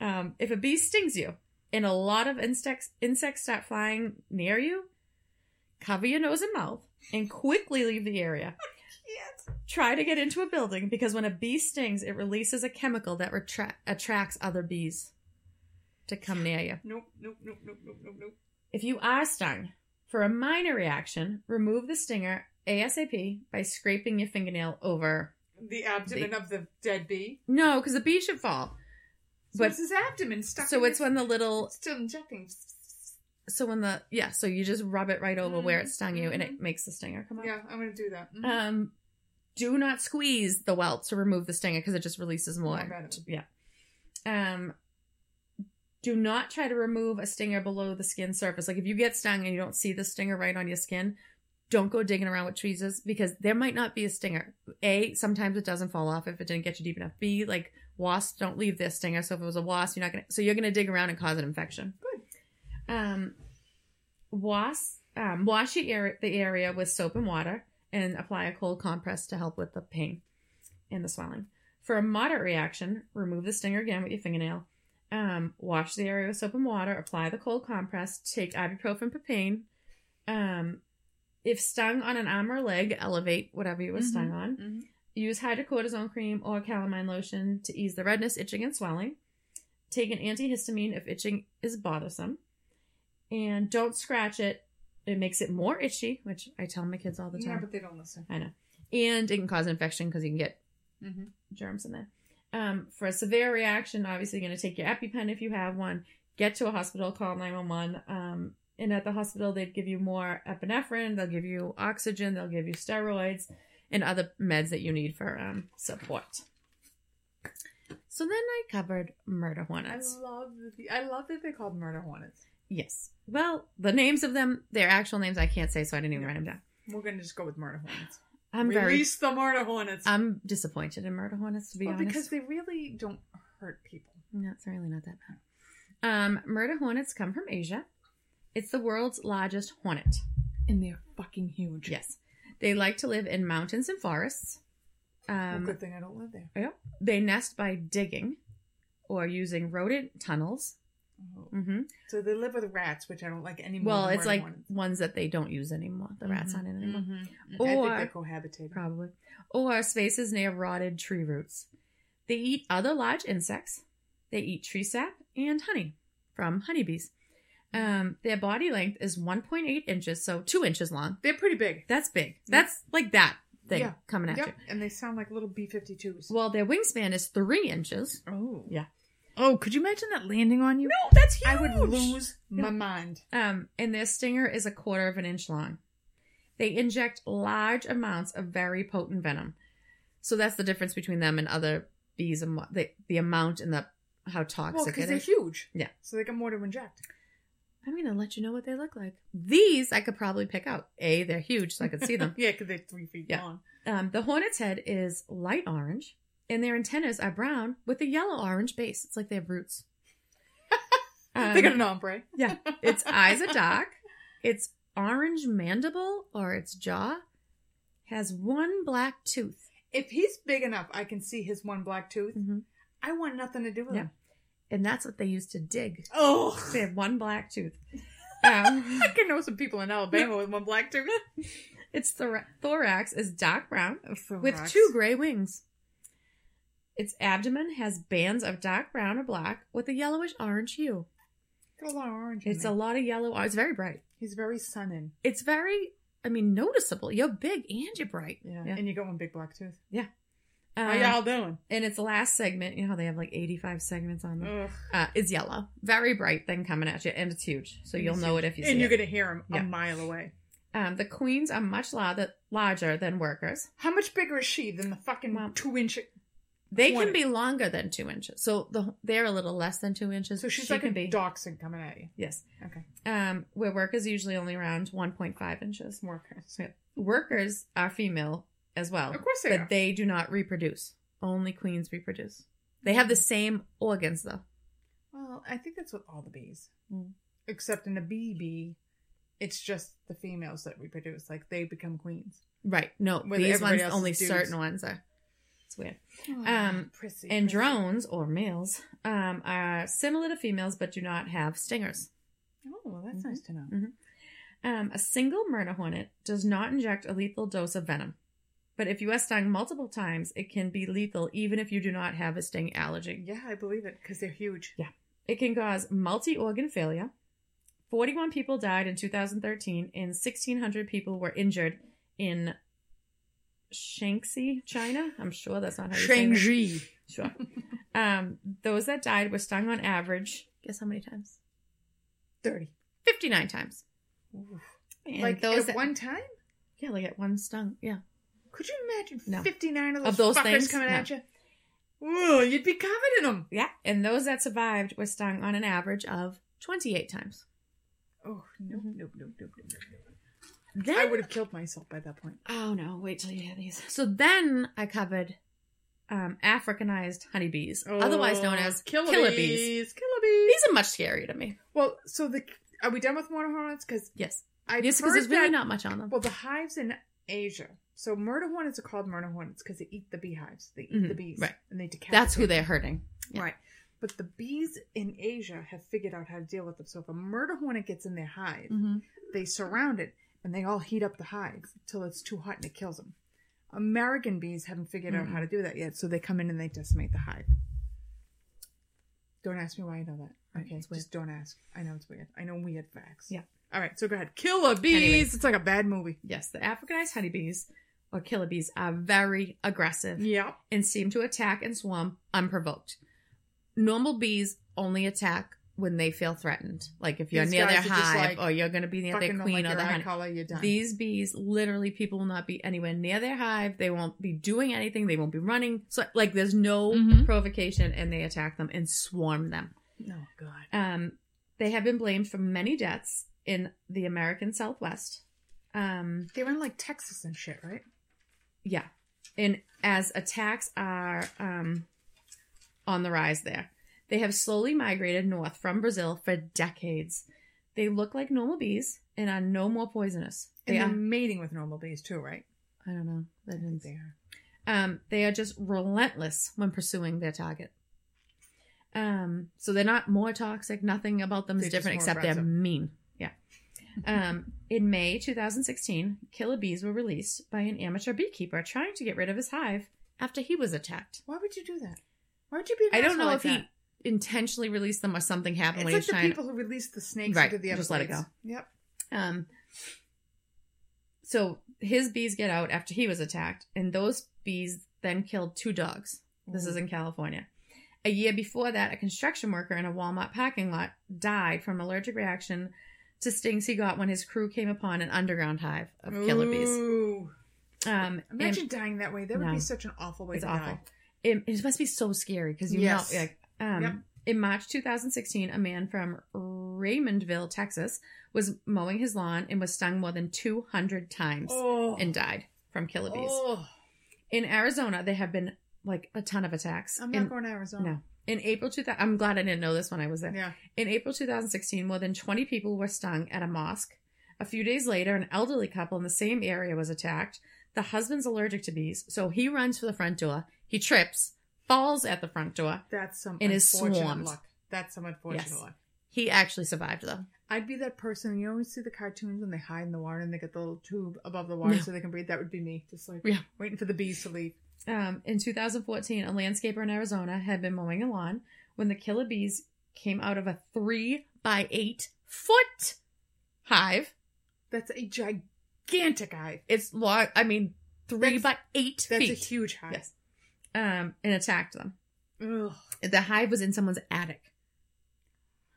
Um, if a bee stings you and a lot of insects insects start flying near you, cover your nose and mouth and quickly leave the area. Yes. Try to get into a building because when a bee stings, it releases a chemical that retra- attracts other bees to come near you. Nope, nope, nope, nope, nope, nope, nope. If you are stung, for a minor reaction, remove the stinger ASAP by scraping your fingernail over. The abdomen of the dead bee. No, because the bee should fall. So But- it's his abdomen stuck. So it's his- when the little still injecting. so when the yeah, so you just rub it right over where it stung you, and it makes the stinger come up. Yeah, I'm gonna do that. Mhm. Um, do not squeeze the welt to remove the stinger because it just releases more. More. Yeah. Um, do not try to remove a stinger below the skin surface. Like if you get stung and you don't see the stinger right on your skin, don't go digging around with tweezers because there might not be a stinger. A, sometimes it doesn't fall off if it didn't get you deep enough. B, like wasps don't leave this stinger, so if it was a wasp, you're not gonna. So you're gonna dig around and cause an infection. Good. Um, wasp. Um, wash your area, the area with soap and water and apply a cold compress to help with the pain and the swelling. For a moderate reaction, remove the stinger again with your fingernail. Um, wash the area with soap and water. Apply the cold compress. Take ibuprofen for pain. Um, if stung on an arm or leg, elevate whatever you were stung Mhm, on. mhm. Use hydrocortisone cream or calamine lotion to ease the redness, itching, and swelling. Take an antihistamine if itching is bothersome. And don't scratch it. It makes it more itchy, which I tell my kids all the time. Yeah, but they don't listen. I know. And it can cause infection because you can get Mm-hmm. germs in there. Um, for a severe reaction, obviously you're going to take your EpiPen if you have one. Get to a hospital, call 911. Um, and at the hospital, they'd give you more epinephrine, they'll give you oxygen, they'll give you steroids, and other meds that you need for um, support. So then I covered murder hornets. I love the. I love that they're called murder hornets. Yes. Well, the names of them, their actual names, I can't say, so I didn't even write them down. We're gonna just go with murder hornets. I'm very, Release the murder hornets. I'm disappointed in murder hornets, to be well, honest. because they really don't hurt people. No, it's really not that bad. Um, murder hornets come from Asia. It's the world's largest hornet. And they're fucking huge. Yes. They like to live in mountains and forests. Um, good thing I don't live there. Yep. They nest by digging or using rodent tunnels. Oh. hmm So they live with rats, which I don't like anymore. Well, it's like ones that they don't use anymore. The rats aren't in anymore. Mhm. I Or- think they're cohabitating. Probably. Or spaces near rotted tree roots. They eat other large insects. They eat tree sap and honey from honeybees. Um, their body length is 1.8 inches, so two inches long. They're pretty big. That's big. That's like that thing Yeah. coming at Yep. you. And they sound like little B-52s. Well, their wingspan is three inches. oh. Yeah. Oh, could you imagine that landing on you? No, that's huge. I would lose Yeah. my mind. Um, and their stinger is a quarter of an inch long. They inject large amounts of very potent venom. So that's the difference between them and other bees and what the, the amount and the how toxic Well, toxic because they're huge. Yeah. So they got more to inject. Let you know what they look like. These I could probably pick out. A, they're huge, so I could see them. yeah, because they're three feet Yeah. long. Um, the hornet's head is light orange, and their antennas are brown with a yellow orange base. It's like they have roots. Um, they got an ombre. Yeah, its eyes are dark. Its orange mandible or its jaw has one black tooth. If he's big enough, I can see his one black tooth. Mm-hmm. I want nothing to do with Yeah. him. And that's what they use to dig. Oh, They have one black tooth. Um, I can know some people in Alabama with one black tooth. its thor- thorax is dark brown with two gray wings. Its abdomen has bands of dark brown or black with a yellowish orange hue. Got a lot of orange. It's a lot of yellow. It's very bright. He's very sunning. It's very, I mean, noticeable. You're big and you're bright. Yeah. Yeah. And you got one big black tooth. Um, How y'all doing? and its last segment, you know how they have like 85 segments on them? Uh, is yellow. Very bright thing coming at you, and it's huge. So you'll know it if you see And you're it. gonna hear them Yeah. a mile away. Um, the queens are much larger, larger than workers. How much bigger is she than the fucking Well, two inch? They Twenty. can be longer than two inches. So the they're a little less than two inches. So she's She like can a be. dachshund coming at you. Yes. Okay. Um, where workers usually only around 1.5 inches. Workers. Workers are female as well. Of course they but are. they do not reproduce. Only queens reproduce. They have the same organs though. Well, I think that's with all the bees. Mm. Except in a bee bee, it's just the females that reproduce. Like they become queens. Right. No, these everybody ones only dudes. certain ones are. It's weird. Um, Prissy, And prissy. drones or males um, are similar to females but do not have stingers. Oh, well, that's Mhm. nice to know. Um, a single murder hornet does not inject a lethal dose of venom. But if you are stung multiple times, it can be lethal even if you do not have a sting allergy. Yeah, I believe it because they're huge. Yeah. It can cause multi organ failure. 41 people died in 2013, and 1,600 people were injured in Shanxi, China. I'm sure that's not how you say that. Shangji. Sure. um, those that died were stung on average. Guess how many times? 30. 59 times. Oof. And like those at that, one time? yeah, like at one stung. Yeah. Could you imagine No. 59 of those, Of those fuckers things? coming No. at you? Ooh, you'd be covered in them. Yeah. And those that survived were stung on an average of 28 times. Oh, no, no, no, no, no, no. Then, I would have killed myself by that point. Oh no, wait till you hear these. So then I covered um, Africanized honeybees, otherwise known as Oh, killer, killer bees. Killer bees. These are much scarier to me. Well, so the are we done with murder hornets? Because Yes. I yes, because there's really not much on them. Well, the hives in Asia. So murder hornets are called murder hornets because they eat the beehives. They eat the Mhm, bees, right. And they decapitate. That's who they're hurting. Yeah. Right. But the bees in Asia have figured out how to deal with them. So if a murder hornet gets in their hive, Mm-hmm. they surround it and they all heat up the hive till it's too hot and it kills them. American bees haven't figured out Mm-mm. how to do that yet, so they come in and they decimate the hive. Don't ask me why I know that. Okay, it's weird. just don't ask. I know it's weird. I know weird facts. Yeah. All right, so go ahead. Killer bees. Anyways. It's like a bad movie. Yes, the Africanized honeybees or killer bees are very aggressive Yeah. and seem to attack and swarm unprovoked. Normal bees only attack when they feel threatened, like if you're These near their hive like, or you're going to be near their queen like or your the eye honey. color, you're done. These bees, literally, people will not be anywhere near their hive. They won't be doing anything. They won't be running. So, like, there's no Mhm. provocation, and they attack them and swarm them. oh god. Um, they have been blamed for many deaths in the American Southwest. Um, They were in like Texas and shit, right? yeah, and as attacks are um, on the rise there, they have slowly migrated north from Brazil for decades. They look like normal bees and are no more poisonous. And They they're are. mating with normal bees too, right? I don't know. I I didn't they are. Um, they are just relentless when pursuing their target. Um, so they're not more toxic. Nothing about them is They're just different except they're mean. Um, in May 2016, killer bees were released by an amateur beekeeper trying to get rid of his hive after he was attacked. Why would you do that? Why would you be? I don't know like if he intentionally released them or something happened It's like he the people who release the snakes Right, into the just let it go. Yep. Um, so his bees get out after he was attacked, and those bees then killed two dogs. This is in California. A year before that, a construction worker in a Walmart parking lot died from allergic reaction stings he got when his crew came upon an underground hive of killer bees. Ooh. Um, Imagine dying that way. That would No. be such an awful way to awful. die. it, it must be so scary because you Yes. know, like, um, Yep. in March 2016, a man from Raymondville, Texas, was mowing his lawn and was stung more than 200 times Oh. and died from killer bees. Oh. In Arizona, there have been like a ton of attacks. I'm not in, going to Arizona. No. In April 2000, I'm glad I didn't know this when I was there. Yeah. In April 2016, more than 20 people were stung at a mosque. A few days later, an elderly couple in the same area was attacked. The husband's allergic to bees, so he runs for the front door. He trips, falls at the front door. That's some is unfortunate swarmed. luck. That's some unfortunate Yes. luck. He actually survived though. I'd be that person. You always see the cartoons when they hide in the water and they get the little tube above the water so they can breathe. That would be me, just like Yeah. waiting for the bees to leave. Um, in 2014, a landscaper in Arizona had been mowing a lawn when the killer bees came out of a three by eight foot hive. That's a gigantic hive. It's long. I mean, three That's- by eight That's feet. a huge hive. Yes. Um, and attacked them. Ugh. The hive was in someone's attic.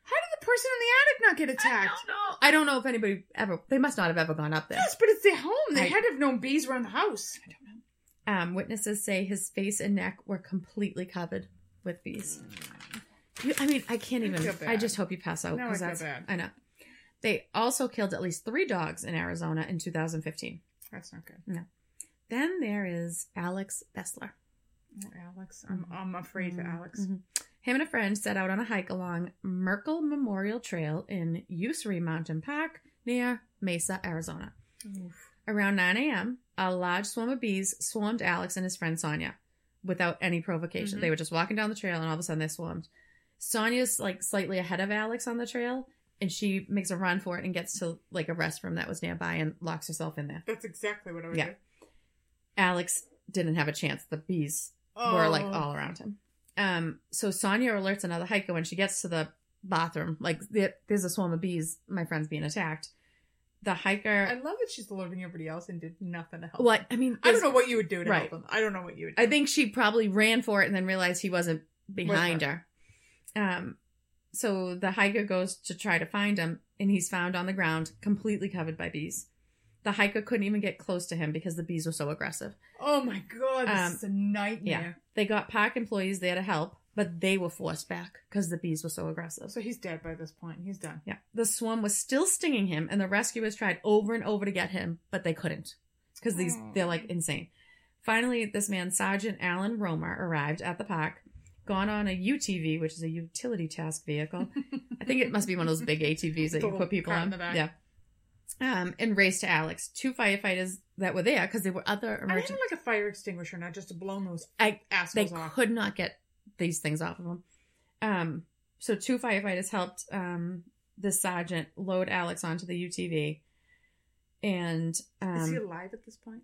How did the person in the attic not get attacked? I don't know. I don't know if anybody ever. They must not have ever gone up there. Yes, but it's their home. They I- had to have known bees were in the house. I don't know. Um, witnesses say his face and neck were completely covered with bees. You, I mean, I can't even. feel I, just hope you pass out Now I that's. bad. I know. They also killed at least three dogs in Arizona in 2015. That's not good. No. Then there is Alex Bessler. Oh, Alex, I'm I'm afraid for Alex. Mhm. Him and a friend set out on a hike along Merkle Memorial Trail in Usery Mountain Park near Mesa, Arizona. Oof. Around 9 a.m., a large swarm of bees swarmed Alex and his friend Sonia without any provocation. Mhm. They were just walking down the trail and all of a sudden they swarmed. Sonia's like slightly ahead of Alex on the trail and she makes a run for it and gets to like a restroom that was nearby and locks herself in there. That's exactly what I would Yeah. do. Alex didn't have a chance. The bees were like all around him. Um, so Sonia alerts another hiker when she gets to the bathroom. Like there's a swarm of bees. My friend's being attacked. The hiker. I love that she's alerting everybody else and did nothing to help. what them. I mean, I don't know what you would do to Right. help them. I don't know what you would. Do. I think she probably ran for it and then realized he wasn't behind her. Um, so the hiker goes to try to find him, and he's found on the ground, completely covered by bees. The hiker couldn't even get close to him because the bees were so aggressive. Oh my god, this Um, is a nightmare. Yeah, they got park employees there to help, but they were forced back because the bees were so aggressive. So he's dead by this point. He's done. Yeah, the swarm was still stinging him, and the rescuers tried over and over to get him, but they couldn't because these Oh. they're like insane. Finally, this man, Sergeant Alan Romer, arrived at the park, gone on a UTV, which is a utility task vehicle. I think it must be one of those big ATVs that The you put people on. the back. Yeah. Um, and raced to Alex. Two firefighters that were there because there were other I had like a fire extinguisher, not just to blow those I they assholes off. could not get these things off of him. Um, so two firefighters helped um, the sergeant load Alex onto the UTV, and Is he um, alive at this point?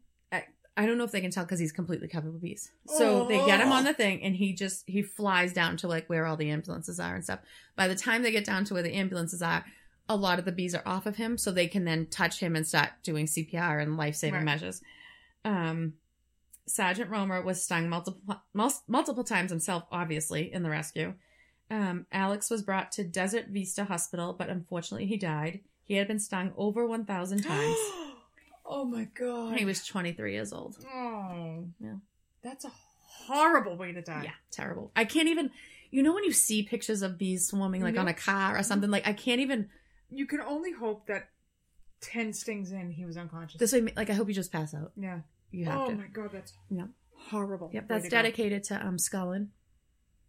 I don't know if they can tell because he's completely covered with bees. So they get him on Oh. the thing, and he just he flies down to like where all the ambulances are and stuff. By the time they get down to where the ambulances are, a lot of the bees are off of him, so they can then touch him and start doing CPR and life saving Right. measures. Um, Sergeant Romer was stung multiple multiple times himself, obviously in the rescue. Um, Alex was brought to Desert Vista Hospital, but unfortunately he died. He had been stung over one thousand times. oh my god. he was twenty three years old. Oh. Yeah. That's a horrible way to die. Yeah, terrible. I can't even. You know when you see pictures of bees swarming like on a car or something, like I can't even. You can only hope that ten stings in he was unconscious. This way, like I hope you just pass out. yeah. You have Oh to. my god, that's Yep. horrible. Yep, that's to dedicated to um Scullin.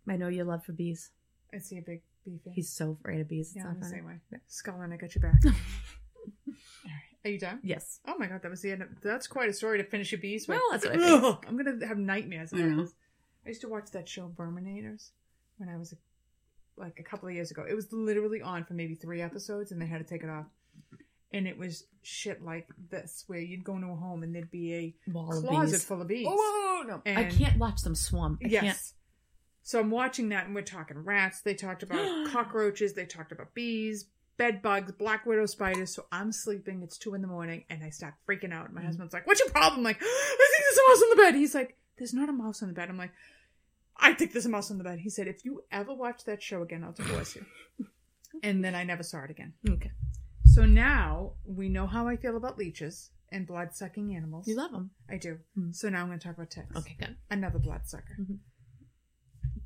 I know you love for bees. I see a big bee fan. He's so afraid of bees. It's yeah, not I'm the funny. same way. Scholar, I got your back. All right. Are you done? Yes. Oh my god, that was the end. Of, that's quite a story to finish a bees with. Well, that's what I. I'm gonna have nightmares. I. I used to watch that show Verminators when I was like a couple of years ago. It was literally on for maybe three episodes, and they had to take it off. And it was shit like this, where you'd go into a home and there'd be a Wall of closet bees. full of bees. Oh no! I And- can't watch them swarm. I yes. can't. So I'm watching that, and we're talking rats. They talked about cockroaches. They talked about bees, bed bugs, black widow spiders. So I'm sleeping. It's two in the morning, and I start freaking out. My Mm. husband's like, "What's your problem?" I'm like, "I think there's a mouse on the bed." He's like, "There's not a mouse on the bed." I'm like, "I think there's a mouse on the bed." He said, "If you ever watch that show again, I'll divorce you." and then I never saw it again. Okay. So now we know how I feel about leeches and blood sucking animals. You love them. I do. Mm. So now I'm going to talk about ticks. Okay, good. Another bloodsucker. Mhm.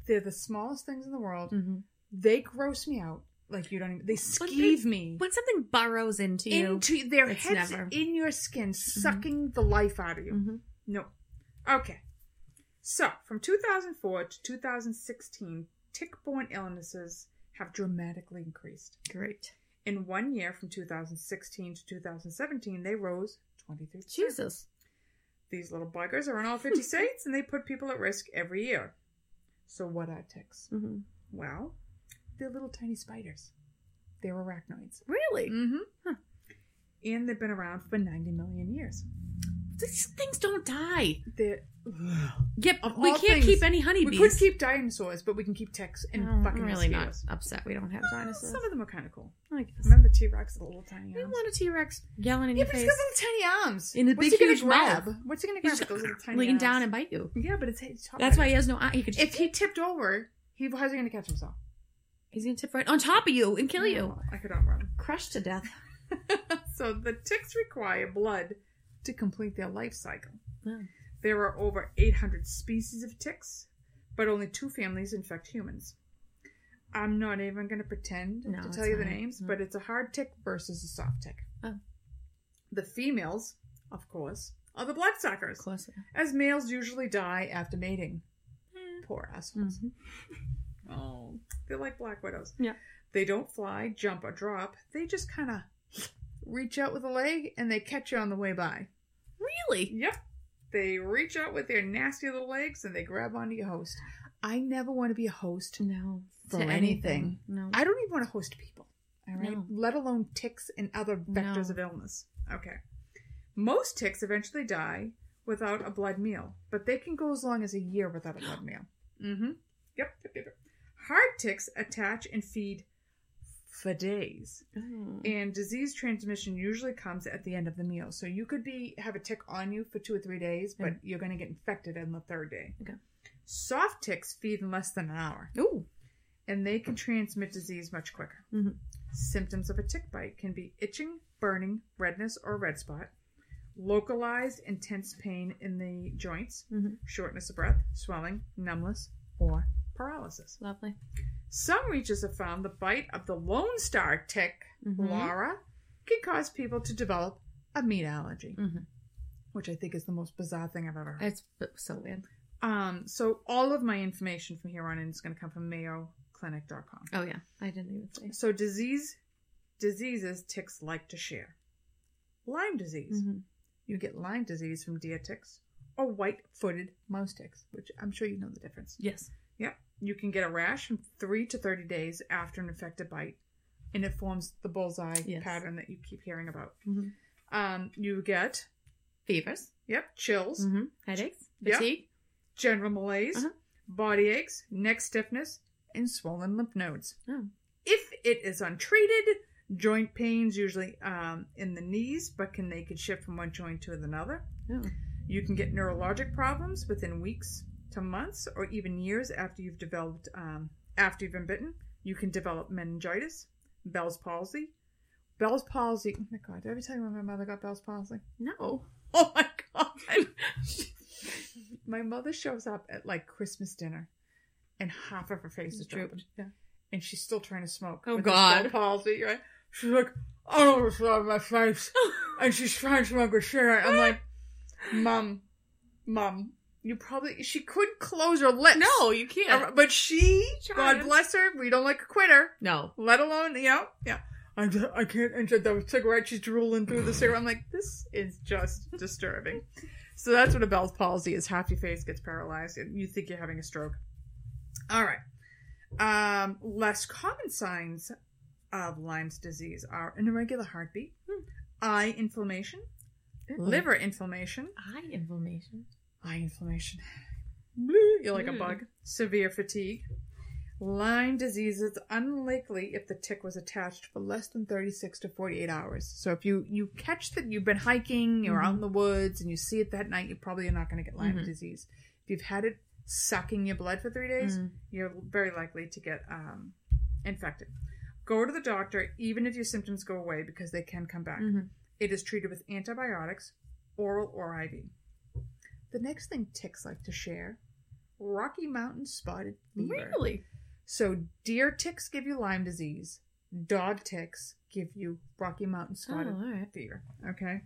They're the smallest things in the world. Mm-hmm. They gross me out. Like you don't even. They skeeve they- me When something burrows into you, into their heads never- in your skin, sucking the life out of you. Mhm. No. Okay. So from 2004 to 2016, tick-borne illnesses have dramatically increased. great. In one year, from 2016 to 2017, they rose 23 Jesus. These little buggers are in all 50 states and they put people at risk every year. So, what are ticks? hmm Well, they're little tiny spiders. They're arachnoids. Really? Mm-hmm. Huh. And they've been around for 90 million years. These things don't die. They're. Yep. Of we all can't things, keep any honeybees. We could keep dinosaurs, but we can keep ticks and oh, I'm fucking really mosquitoes. not upset we don't have dinosaurs. Some of them are kind of cool. I guess. Remember T Rex with the little tiny You arms? want a T Rex yelling in Yeah, your but face, it's got little tiny arms. In the What's big, he gonna huge grab? mouth. What's he gonna He's grab with those little tiny lean arms? down and bite you. Yeah, but it's, it's top That's why he has no eye. He could just. If he tipped over, he how's he gonna catch himself? he's gonna tip right on top of you and kill you, Oh, I could outrun. crushed to death. so the ticks require blood to complete their life cycle. Wow. There are over 800 species of ticks, but only two families infect humans. I'm not even going to pretend No, to tell you the fine. names, No. but it's a hard tick versus a soft tick. Oh. The females, of course, are the bloodsuckers, Of course. as males usually die after mating. Poor assholes. Mhm. Oh, they're like black widows. Yeah. They don't fly, jump, or drop. They just kind of reach out with a leg and they catch you on the way by. Really? Yep. They reach out with their nasty little legs and they grab onto your host. I never want to be a host. No. For To anything. No. I don't even want to host people. All right. No. Let alone ticks and other vectors No. of illness. Okay. Most ticks eventually die without a blood meal, but they can go as long as a year without a blood meal. Mm-hmm. Yep, yep, yep. Hard ticks attach and feed for days. Oh. And disease transmission usually comes at the end of the meal. So you could be have a tick on you for two or three days, but Mm. you're going to get infected on the third day. Okay. Soft ticks feed in less than an hour, Ooh. and they can transmit disease much quicker. Mhm. Symptoms of a tick bite can be itching, burning, redness, or red spot, localized intense pain in the joints, Mhm. shortness of breath, swelling, numbness, or paralysis. Lovely. Some researchers have found the bite of the Lone Star tick, Mhm. Laura, can cause people to develop a meat allergy, hmm which I think is the most bizarre thing I've ever heard. It's so weird. Um, so all of my information from here on in is going to come from MayoClinic.com. Oh yeah, I didn't even say. So disease, diseases ticks like to share. Lyme disease. Mhm. You get Lyme disease from deer ticks or white-footed mouse ticks, which I'm sure you know the difference. Yes. Yep. You can get a rash from three to 30 days after an infected bite, and it forms the bullseye Yes. pattern that you keep hearing about. Mhm. Um, you get, Fevers. yep, chills, hmm Headaches. Fatigue. general malaise, Uh-huh. body aches, neck stiffness, and swollen lymph nodes. Oh. If it is untreated, joint pains usually um, in the knees, but can they could shift from one joint to another. Oh. You can get neurologic problems within weeks to months, or even years after you've developed um, after you've been bitten. You can develop meningitis, Bell's palsy. Bell's palsy. Oh my god! Did I ever tell you when my mother got Bell's palsy? No. Oh my god! my mother shows up at like Christmas dinner, and half of her face is Drooped. Yeah, and she's still trying to smoke. Oh, God. Bell's palsy, right? She's like, I don't understand my face, and she's trying to smoke a cigarette. I'm like, Mom, Mom, You probably she couldn't close her lips. No, you can't. But she. God bless her, we don't like a quitter. No. Let alone, you know, yeah. I, I can't enter the cigarette. She's drooling through the cigarette. I'm like, this is just disturbing. So that's what a Bell's palsy is. Half your face gets paralyzed, and you think you're having a stroke. All right. Um, less common signs of Lyme's disease are an irregular heartbeat, Hmm. eye inflammation, liver inflammation, Eye inflammation. Eye inflammation. You're like a Mm. bug. Severe fatigue. Lyme disease is unlikely if the tick was attached for less than 36 to 48 hours. So if you, you catch that you've been hiking, you're out in the woods, and you see it that night, you probably are not going to get Lyme Mhm. disease. If you've had it sucking your blood for three days, Mm. you're very likely to get um, infected. Go to the doctor even if your symptoms go away because they can come back. Mhm. It is treated with antibiotics, oral or IV. The next thing ticks like to share Rocky Mountain spotted fever. Really? So, deer ticks give you Lyme disease, dog ticks give you Rocky Mountain Oh, spotted right. fever. Okay?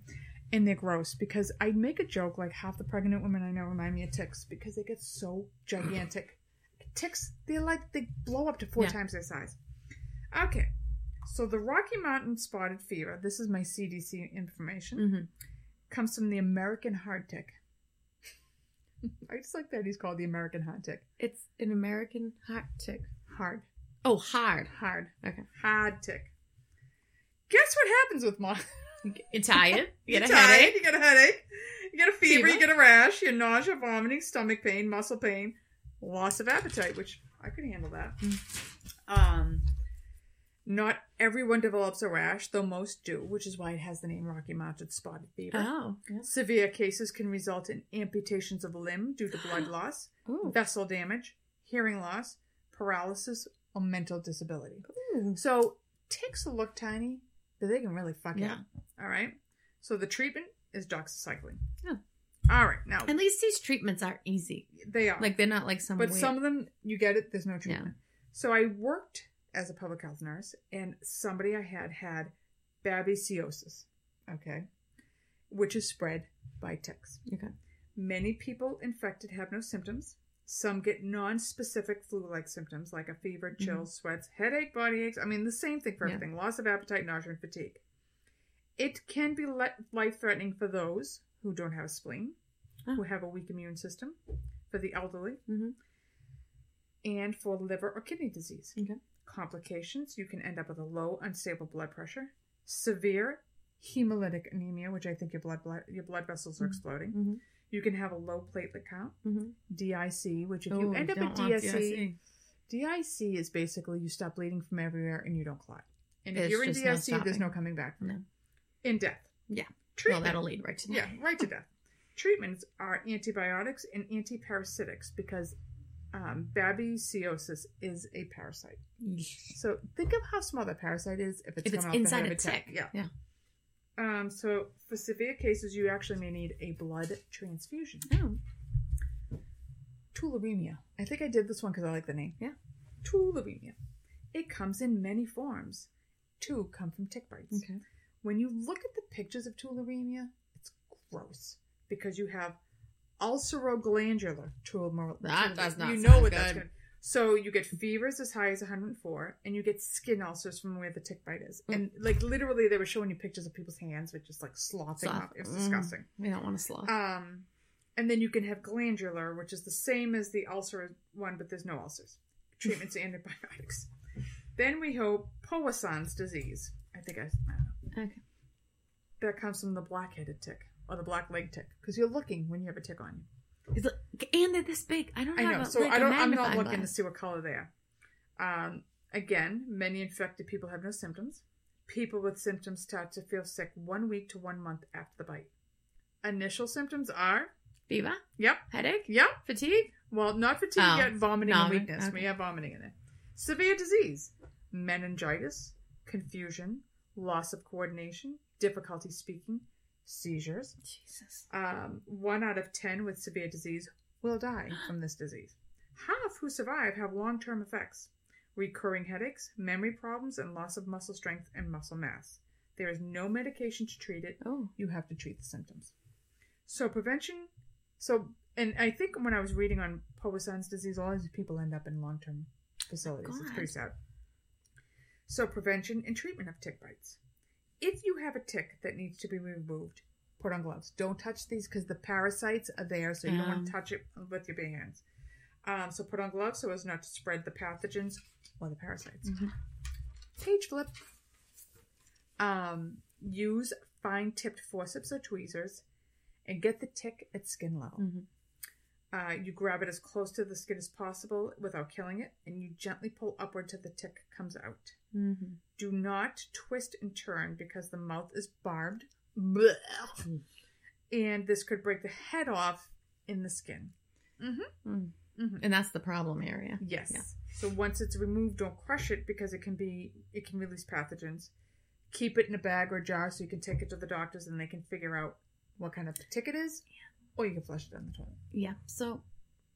And they're gross because I make a joke like half the pregnant women I know remind me of ticks because they get so gigantic. ticks, they're like, they blow up to four Yeah. times their size. Okay. So, the Rocky Mountain spotted fever, this is my CDC information Mm-hmm. comes from the American hard tick. I just like that he's called the American hot tick. It's an American hot tick. Hard. Oh, hard. Hard. Okay. Hard tick. Guess what happens with mom? You're tired. You You're get a tired, headache. You get a headache. You get a fever, Fever. You get a rash. You nausea, vomiting, stomach pain, muscle pain, loss of appetite, which I could handle that. Um, not everyone develops a rash, though most do, which is why it has the name Rocky Mountain Spotted Fever. Oh. Yes. Severe cases can result in amputations of a limb due to blood loss, Ooh. vessel damage, hearing loss, paralysis, or mental disability. Ooh. So ticks look tiny, but they can really fuck you Yeah. up. All right. So the treatment is doxycycline. Oh. All right. Now At least these treatments are easy. they are, Like they're not like some. but weird- some of them you get it. There's no treatment. So I worked as a public health nurse, and somebody I had had babesiosis. Okay, which is spread by ticks. Okay. Many people infected have no symptoms. Some get non-specific flu-like symptoms like a fever, chills, sweats, headache, body aches. I mean, the same thing for Yeah. everything: loss of appetite, nausea, and fatigue. It can be life-threatening for those who don't have a spleen, Oh. who have a weak immune system, for the elderly, Mhm. and for liver or kidney disease. Okay. Complications: you can end up with a low, unstable blood pressure, severe hemolytic anemia, which I think your blood, blood your blood vessels are Mhm. exploding. Mhm. You can have a low platelet count, Mhm. DIC, which if Oh, you end up don't DIC, DIC is basically you stop bleeding from everywhere and you don't clot. And if you're in just no DIC, there's no coming back from No. it. In death. Yeah. Well, Treatment. that'll lead right to that. yeah, right to death. Treatments are antibiotics and antiparasitics because um, babesiosis is a parasite. So think of how small that parasite is if it's, If it's coming off the inside a tick. tick. Yeah. Yeah. Um, so for severe cases, you actually may need a blood transfusion. Oh. Tularemia. I think I did this one because I like the name. Yeah. Tularemia. It comes in many forms. Two come from tick bites. Okay. When you look at the pictures of tularemia, it's gross because you have ulceroglandular tularemia. That does not You know what that's good. good. So you get fevers as high as 104, and you get skin ulcers from where the tick bite is. Mm. And like literally, they were showing you pictures of people's hands with just like sloughing Slough. off. It's Mm. disgusting. We don't want to slough. Um, and then you can have glandular, which is the same as the ulcer one, but there's no ulcers. Treatments and antibiotics. Then we hope Powassan's disease. I think I, I don't know. okay. That comes from the black-headed tick or the black leg tick because you're looking when you have a tick on you. It's like, and they're this big. I don't I know. a, So like I don't. I'm not looking to see what color they are. Um, again, many infected people have no symptoms. People with symptoms start to feel sick one week to one month after the bite. Initial symptoms are Fever, yep, headache, yep. fatigue. Well, not fatigue Oh, yet, vomiting and weakness. okay. We have vomiting in it. Severe disease, meningitis, confusion, loss of coordination, difficulty speaking, seizures. Jesus. Um, one out of ten with severe disease will die from this disease. Half who survive have long term effects recurring headaches, memory problems, and loss of muscle strength and muscle mass. There is no medication to treat it. Oh. You have to treat the symptoms. So, prevention So, and I think when I was reading on Powassan's disease, a lot of these people end up in long term facilities. It's pretty sad. So, prevention and treatment of tick bites. If you have a tick that needs to be removed, put on gloves. Don't touch these because the parasites are there, so you don't want to touch it with your bare hands. Um, so, put on gloves so as not to spread the pathogens or the parasites. Mhm. Page flip. Um, use fine tipped forceps or tweezers and get the tick at skin level. Mhm. Uh, you grab it as close to the skin as possible without killing it, and you gently pull upward till the tick comes out. Mhm. Do not twist and turn because the mouth is barbed. Blech. Mm. And this could break the head off in the skin. Mm-hmm. Mm. Mm-hmm. And that's the problem area. Yes. Yeah. So once it's removed, don't crush it because it can be it can release pathogens. Keep it in a bag or jar so you can take it to the doctors and they can figure out what kind of tick it is, or you can flush it down the toilet. Yeah. So,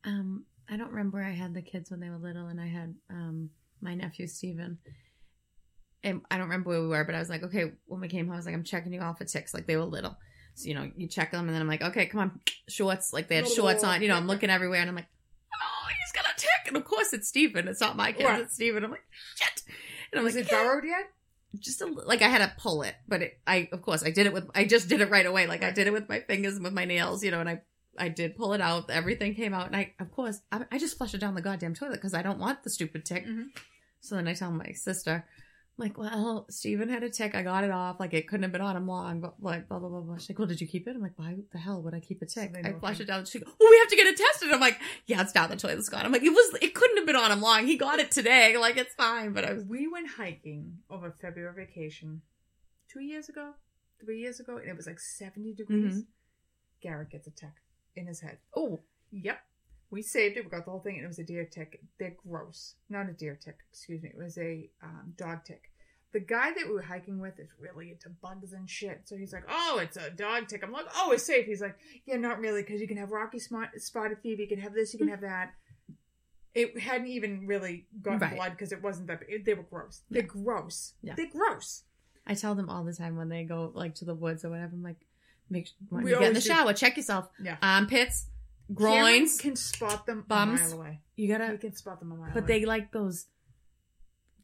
um, I don't remember where I had the kids when they were little, and I had um my nephew Steven. And I don't remember where we were, but I was like, okay, when we came home, I was like, I'm checking you all for ticks. Like they were little. So, you know, you check them, and then I'm like, okay, come on, shorts. Like they had shorts on. You know, I'm looking everywhere, and I'm like, oh, he's got a tick. And of course, it's Steven. It's not my kid. Right. It's Steven. I'm like, shit. And I'm Was like, it burrowed yet? Just a, like I had to pull it, but it, I of course I did it with I just did it right away. Like I did it with my fingers and with my nails, you know, and I I did pull it out. Everything came out, and I of course I, I just flushed it down the goddamn toilet because I don't want the stupid tick. Mhm. So then I tell my sister. Like, well, Steven had a tick. I got it off. Like, it couldn't have been on him long, but like, blah, blah, blah, blah. She's like, well, did you keep it? I'm like, why the hell would I keep a tick? they I flush it down. She goes, well, we have to get it tested. I'm like, yeah, it's down the toilet, Scott. I'm like, it was, it couldn't have been on him long. He got it today. Like, it's fine. But I was, We went hiking over February vacation two years ago, three years ago, and it was like 70 degrees. Mhm. Garrett gets a tick in his head. oh, Yep. We saved it. We got the whole thing, and it was a deer tick. They're gross. Not a deer tick, excuse me. It was a um, dog tick. The guy that we were hiking with is really into bugs and shit. So he's like, oh, it's a dog tick. I'm like, oh, it's safe. He's like, yeah, not really, because you can have rocky spot, spotted fever. You can have this, you can have that. It hadn't even really got Right. blood because it wasn't that. It, they were gross. They're gross. Yeah. They're gross. I tell them all the time when they go like to the woods or whatever. I'm like, make when We you get in the do- shower, check yourself. Yeah. Armpits, Cameron groins. can spot them bums. a mile away. You gotta, You can spot them a mile away. but away. they like those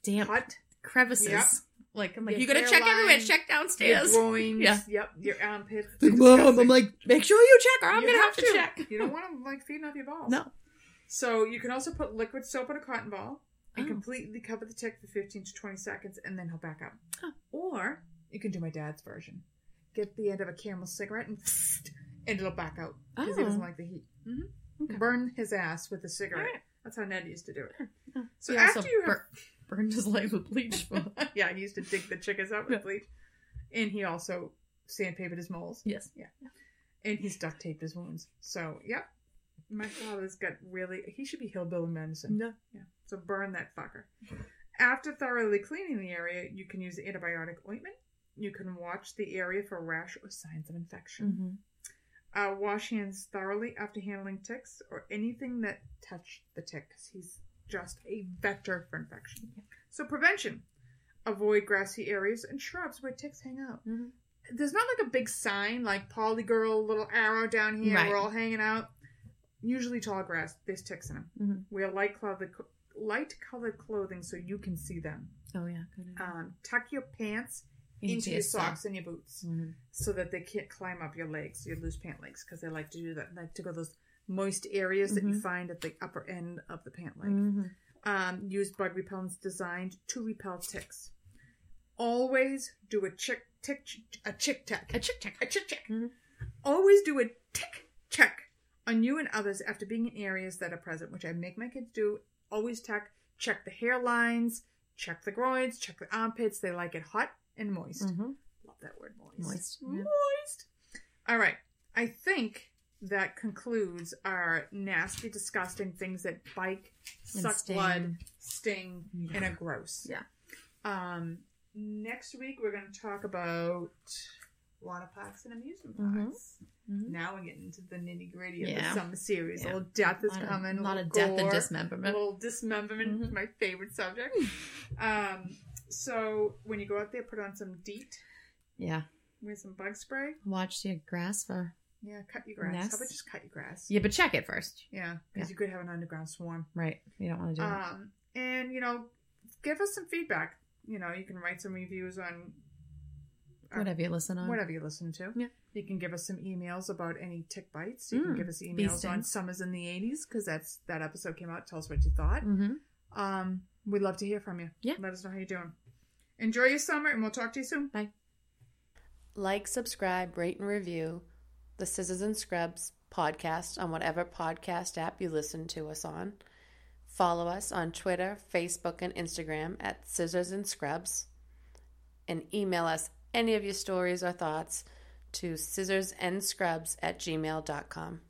damp Hut, crevices. Yep. Like I'm like, Your you gotta check everywhere. hairline, Check your downstairs. groins. Yeah. Yep. Your armpits. Like, It's Mom. I'm like, make sure you check, or I'm You gonna have to, check. You don't want them like feeding off your balls. No. So you can also put liquid soap in a cotton ball and Oh. completely cover the tick for 15 to 20 seconds, and then he'll back up. Oh. Or you can do my dad's version. Get the end of a Camel cigarette and and it'll back out because he Oh. doesn't like the heat. Hmm Okay. Burn his ass with a cigarette. Alright. That's how Ned used to do it. So after you have bur- burned his leg with bleach. Yeah, he used to dig the chickens out with bleach. And he also sandpapered his moles. yes. Yeah. And he's duct taped his wounds. So, yep. My father's got really. He should be hillbilly medicine. No. Yeah. So burn that fucker. After thoroughly cleaning the area, you can use antibiotic ointment. You can watch the area for rash or signs of infection. Uh, wash hands thoroughly after handling ticks or anything that touched the tick because he's just a vector for infection. So prevention. Avoid grassy areas and shrubs where ticks hang out. hmm There's not like a big sign like Polly Girl, little arrow down here, Right. we're all hanging out. Usually tall grass, there's ticks in them. Mhm. Wear light colored, light colored clothing so you can see them. Oh yeah. Good. Um, tuck your pants into, your socks and your boots Mhm. so that they can't climb up your legs, your loose pant legs, because they like to do that. They like to go those moist areas that you Mhm. find at the upper end of the pant leg. Mhm. Um, use bug repellents designed to repel ticks. Always do a chick tick a chick check A chick check. a chick check. Mhm. Always do a tick check on you and others after being in areas that are present, which I make my kids do. Always check check the hairlines, check the groins, check the armpits. They like it hot and moist. Mhm. Love that word, moist. Moist, yeah. Moist. All right. I think that concludes our nasty, disgusting things that bite, And suck sting. blood, sting, Yeah. and are gross. Yeah. Um, next week we're going to talk about water parks and amusement Mhm. parks. Mhm. Now we're getting into the nitty gritty of Yeah. the summer series. Yeah. A little death is lot of- coming. A lot of death and dismemberment. A little dismemberment. Mhm. My favorite subject. um, so when you go out there, put on some DEET. Yeah. With some bug spray. Watch your grass for Yeah, cut your grass. Nests. How about just cut your grass? Yeah, but check it first. Yeah, because Yeah. you could have an underground swarm. Right. You don't want to do that. Um, and you know, give us some feedback. You know, you can write some reviews on Whatever you listen on. whatever you listen to. Yeah. You can give us some emails about any tick bites. You can Mm, give us emails on summers in the '80s because that's that episode came out. Tell us what you thought. Mm-hmm. Um, we'd love to hear from you. Yeah. Let us know how you're doing. Enjoy your summer, and we'll talk to you soon. Bye. Like, subscribe, rate, and review the Scissors and Scrubs podcast on whatever podcast app you listen to us on. Follow us on Twitter, Facebook, and Instagram at Scissors and Scrubs. And email us any of your stories or thoughts to scissorsandscrubs at gmail.com.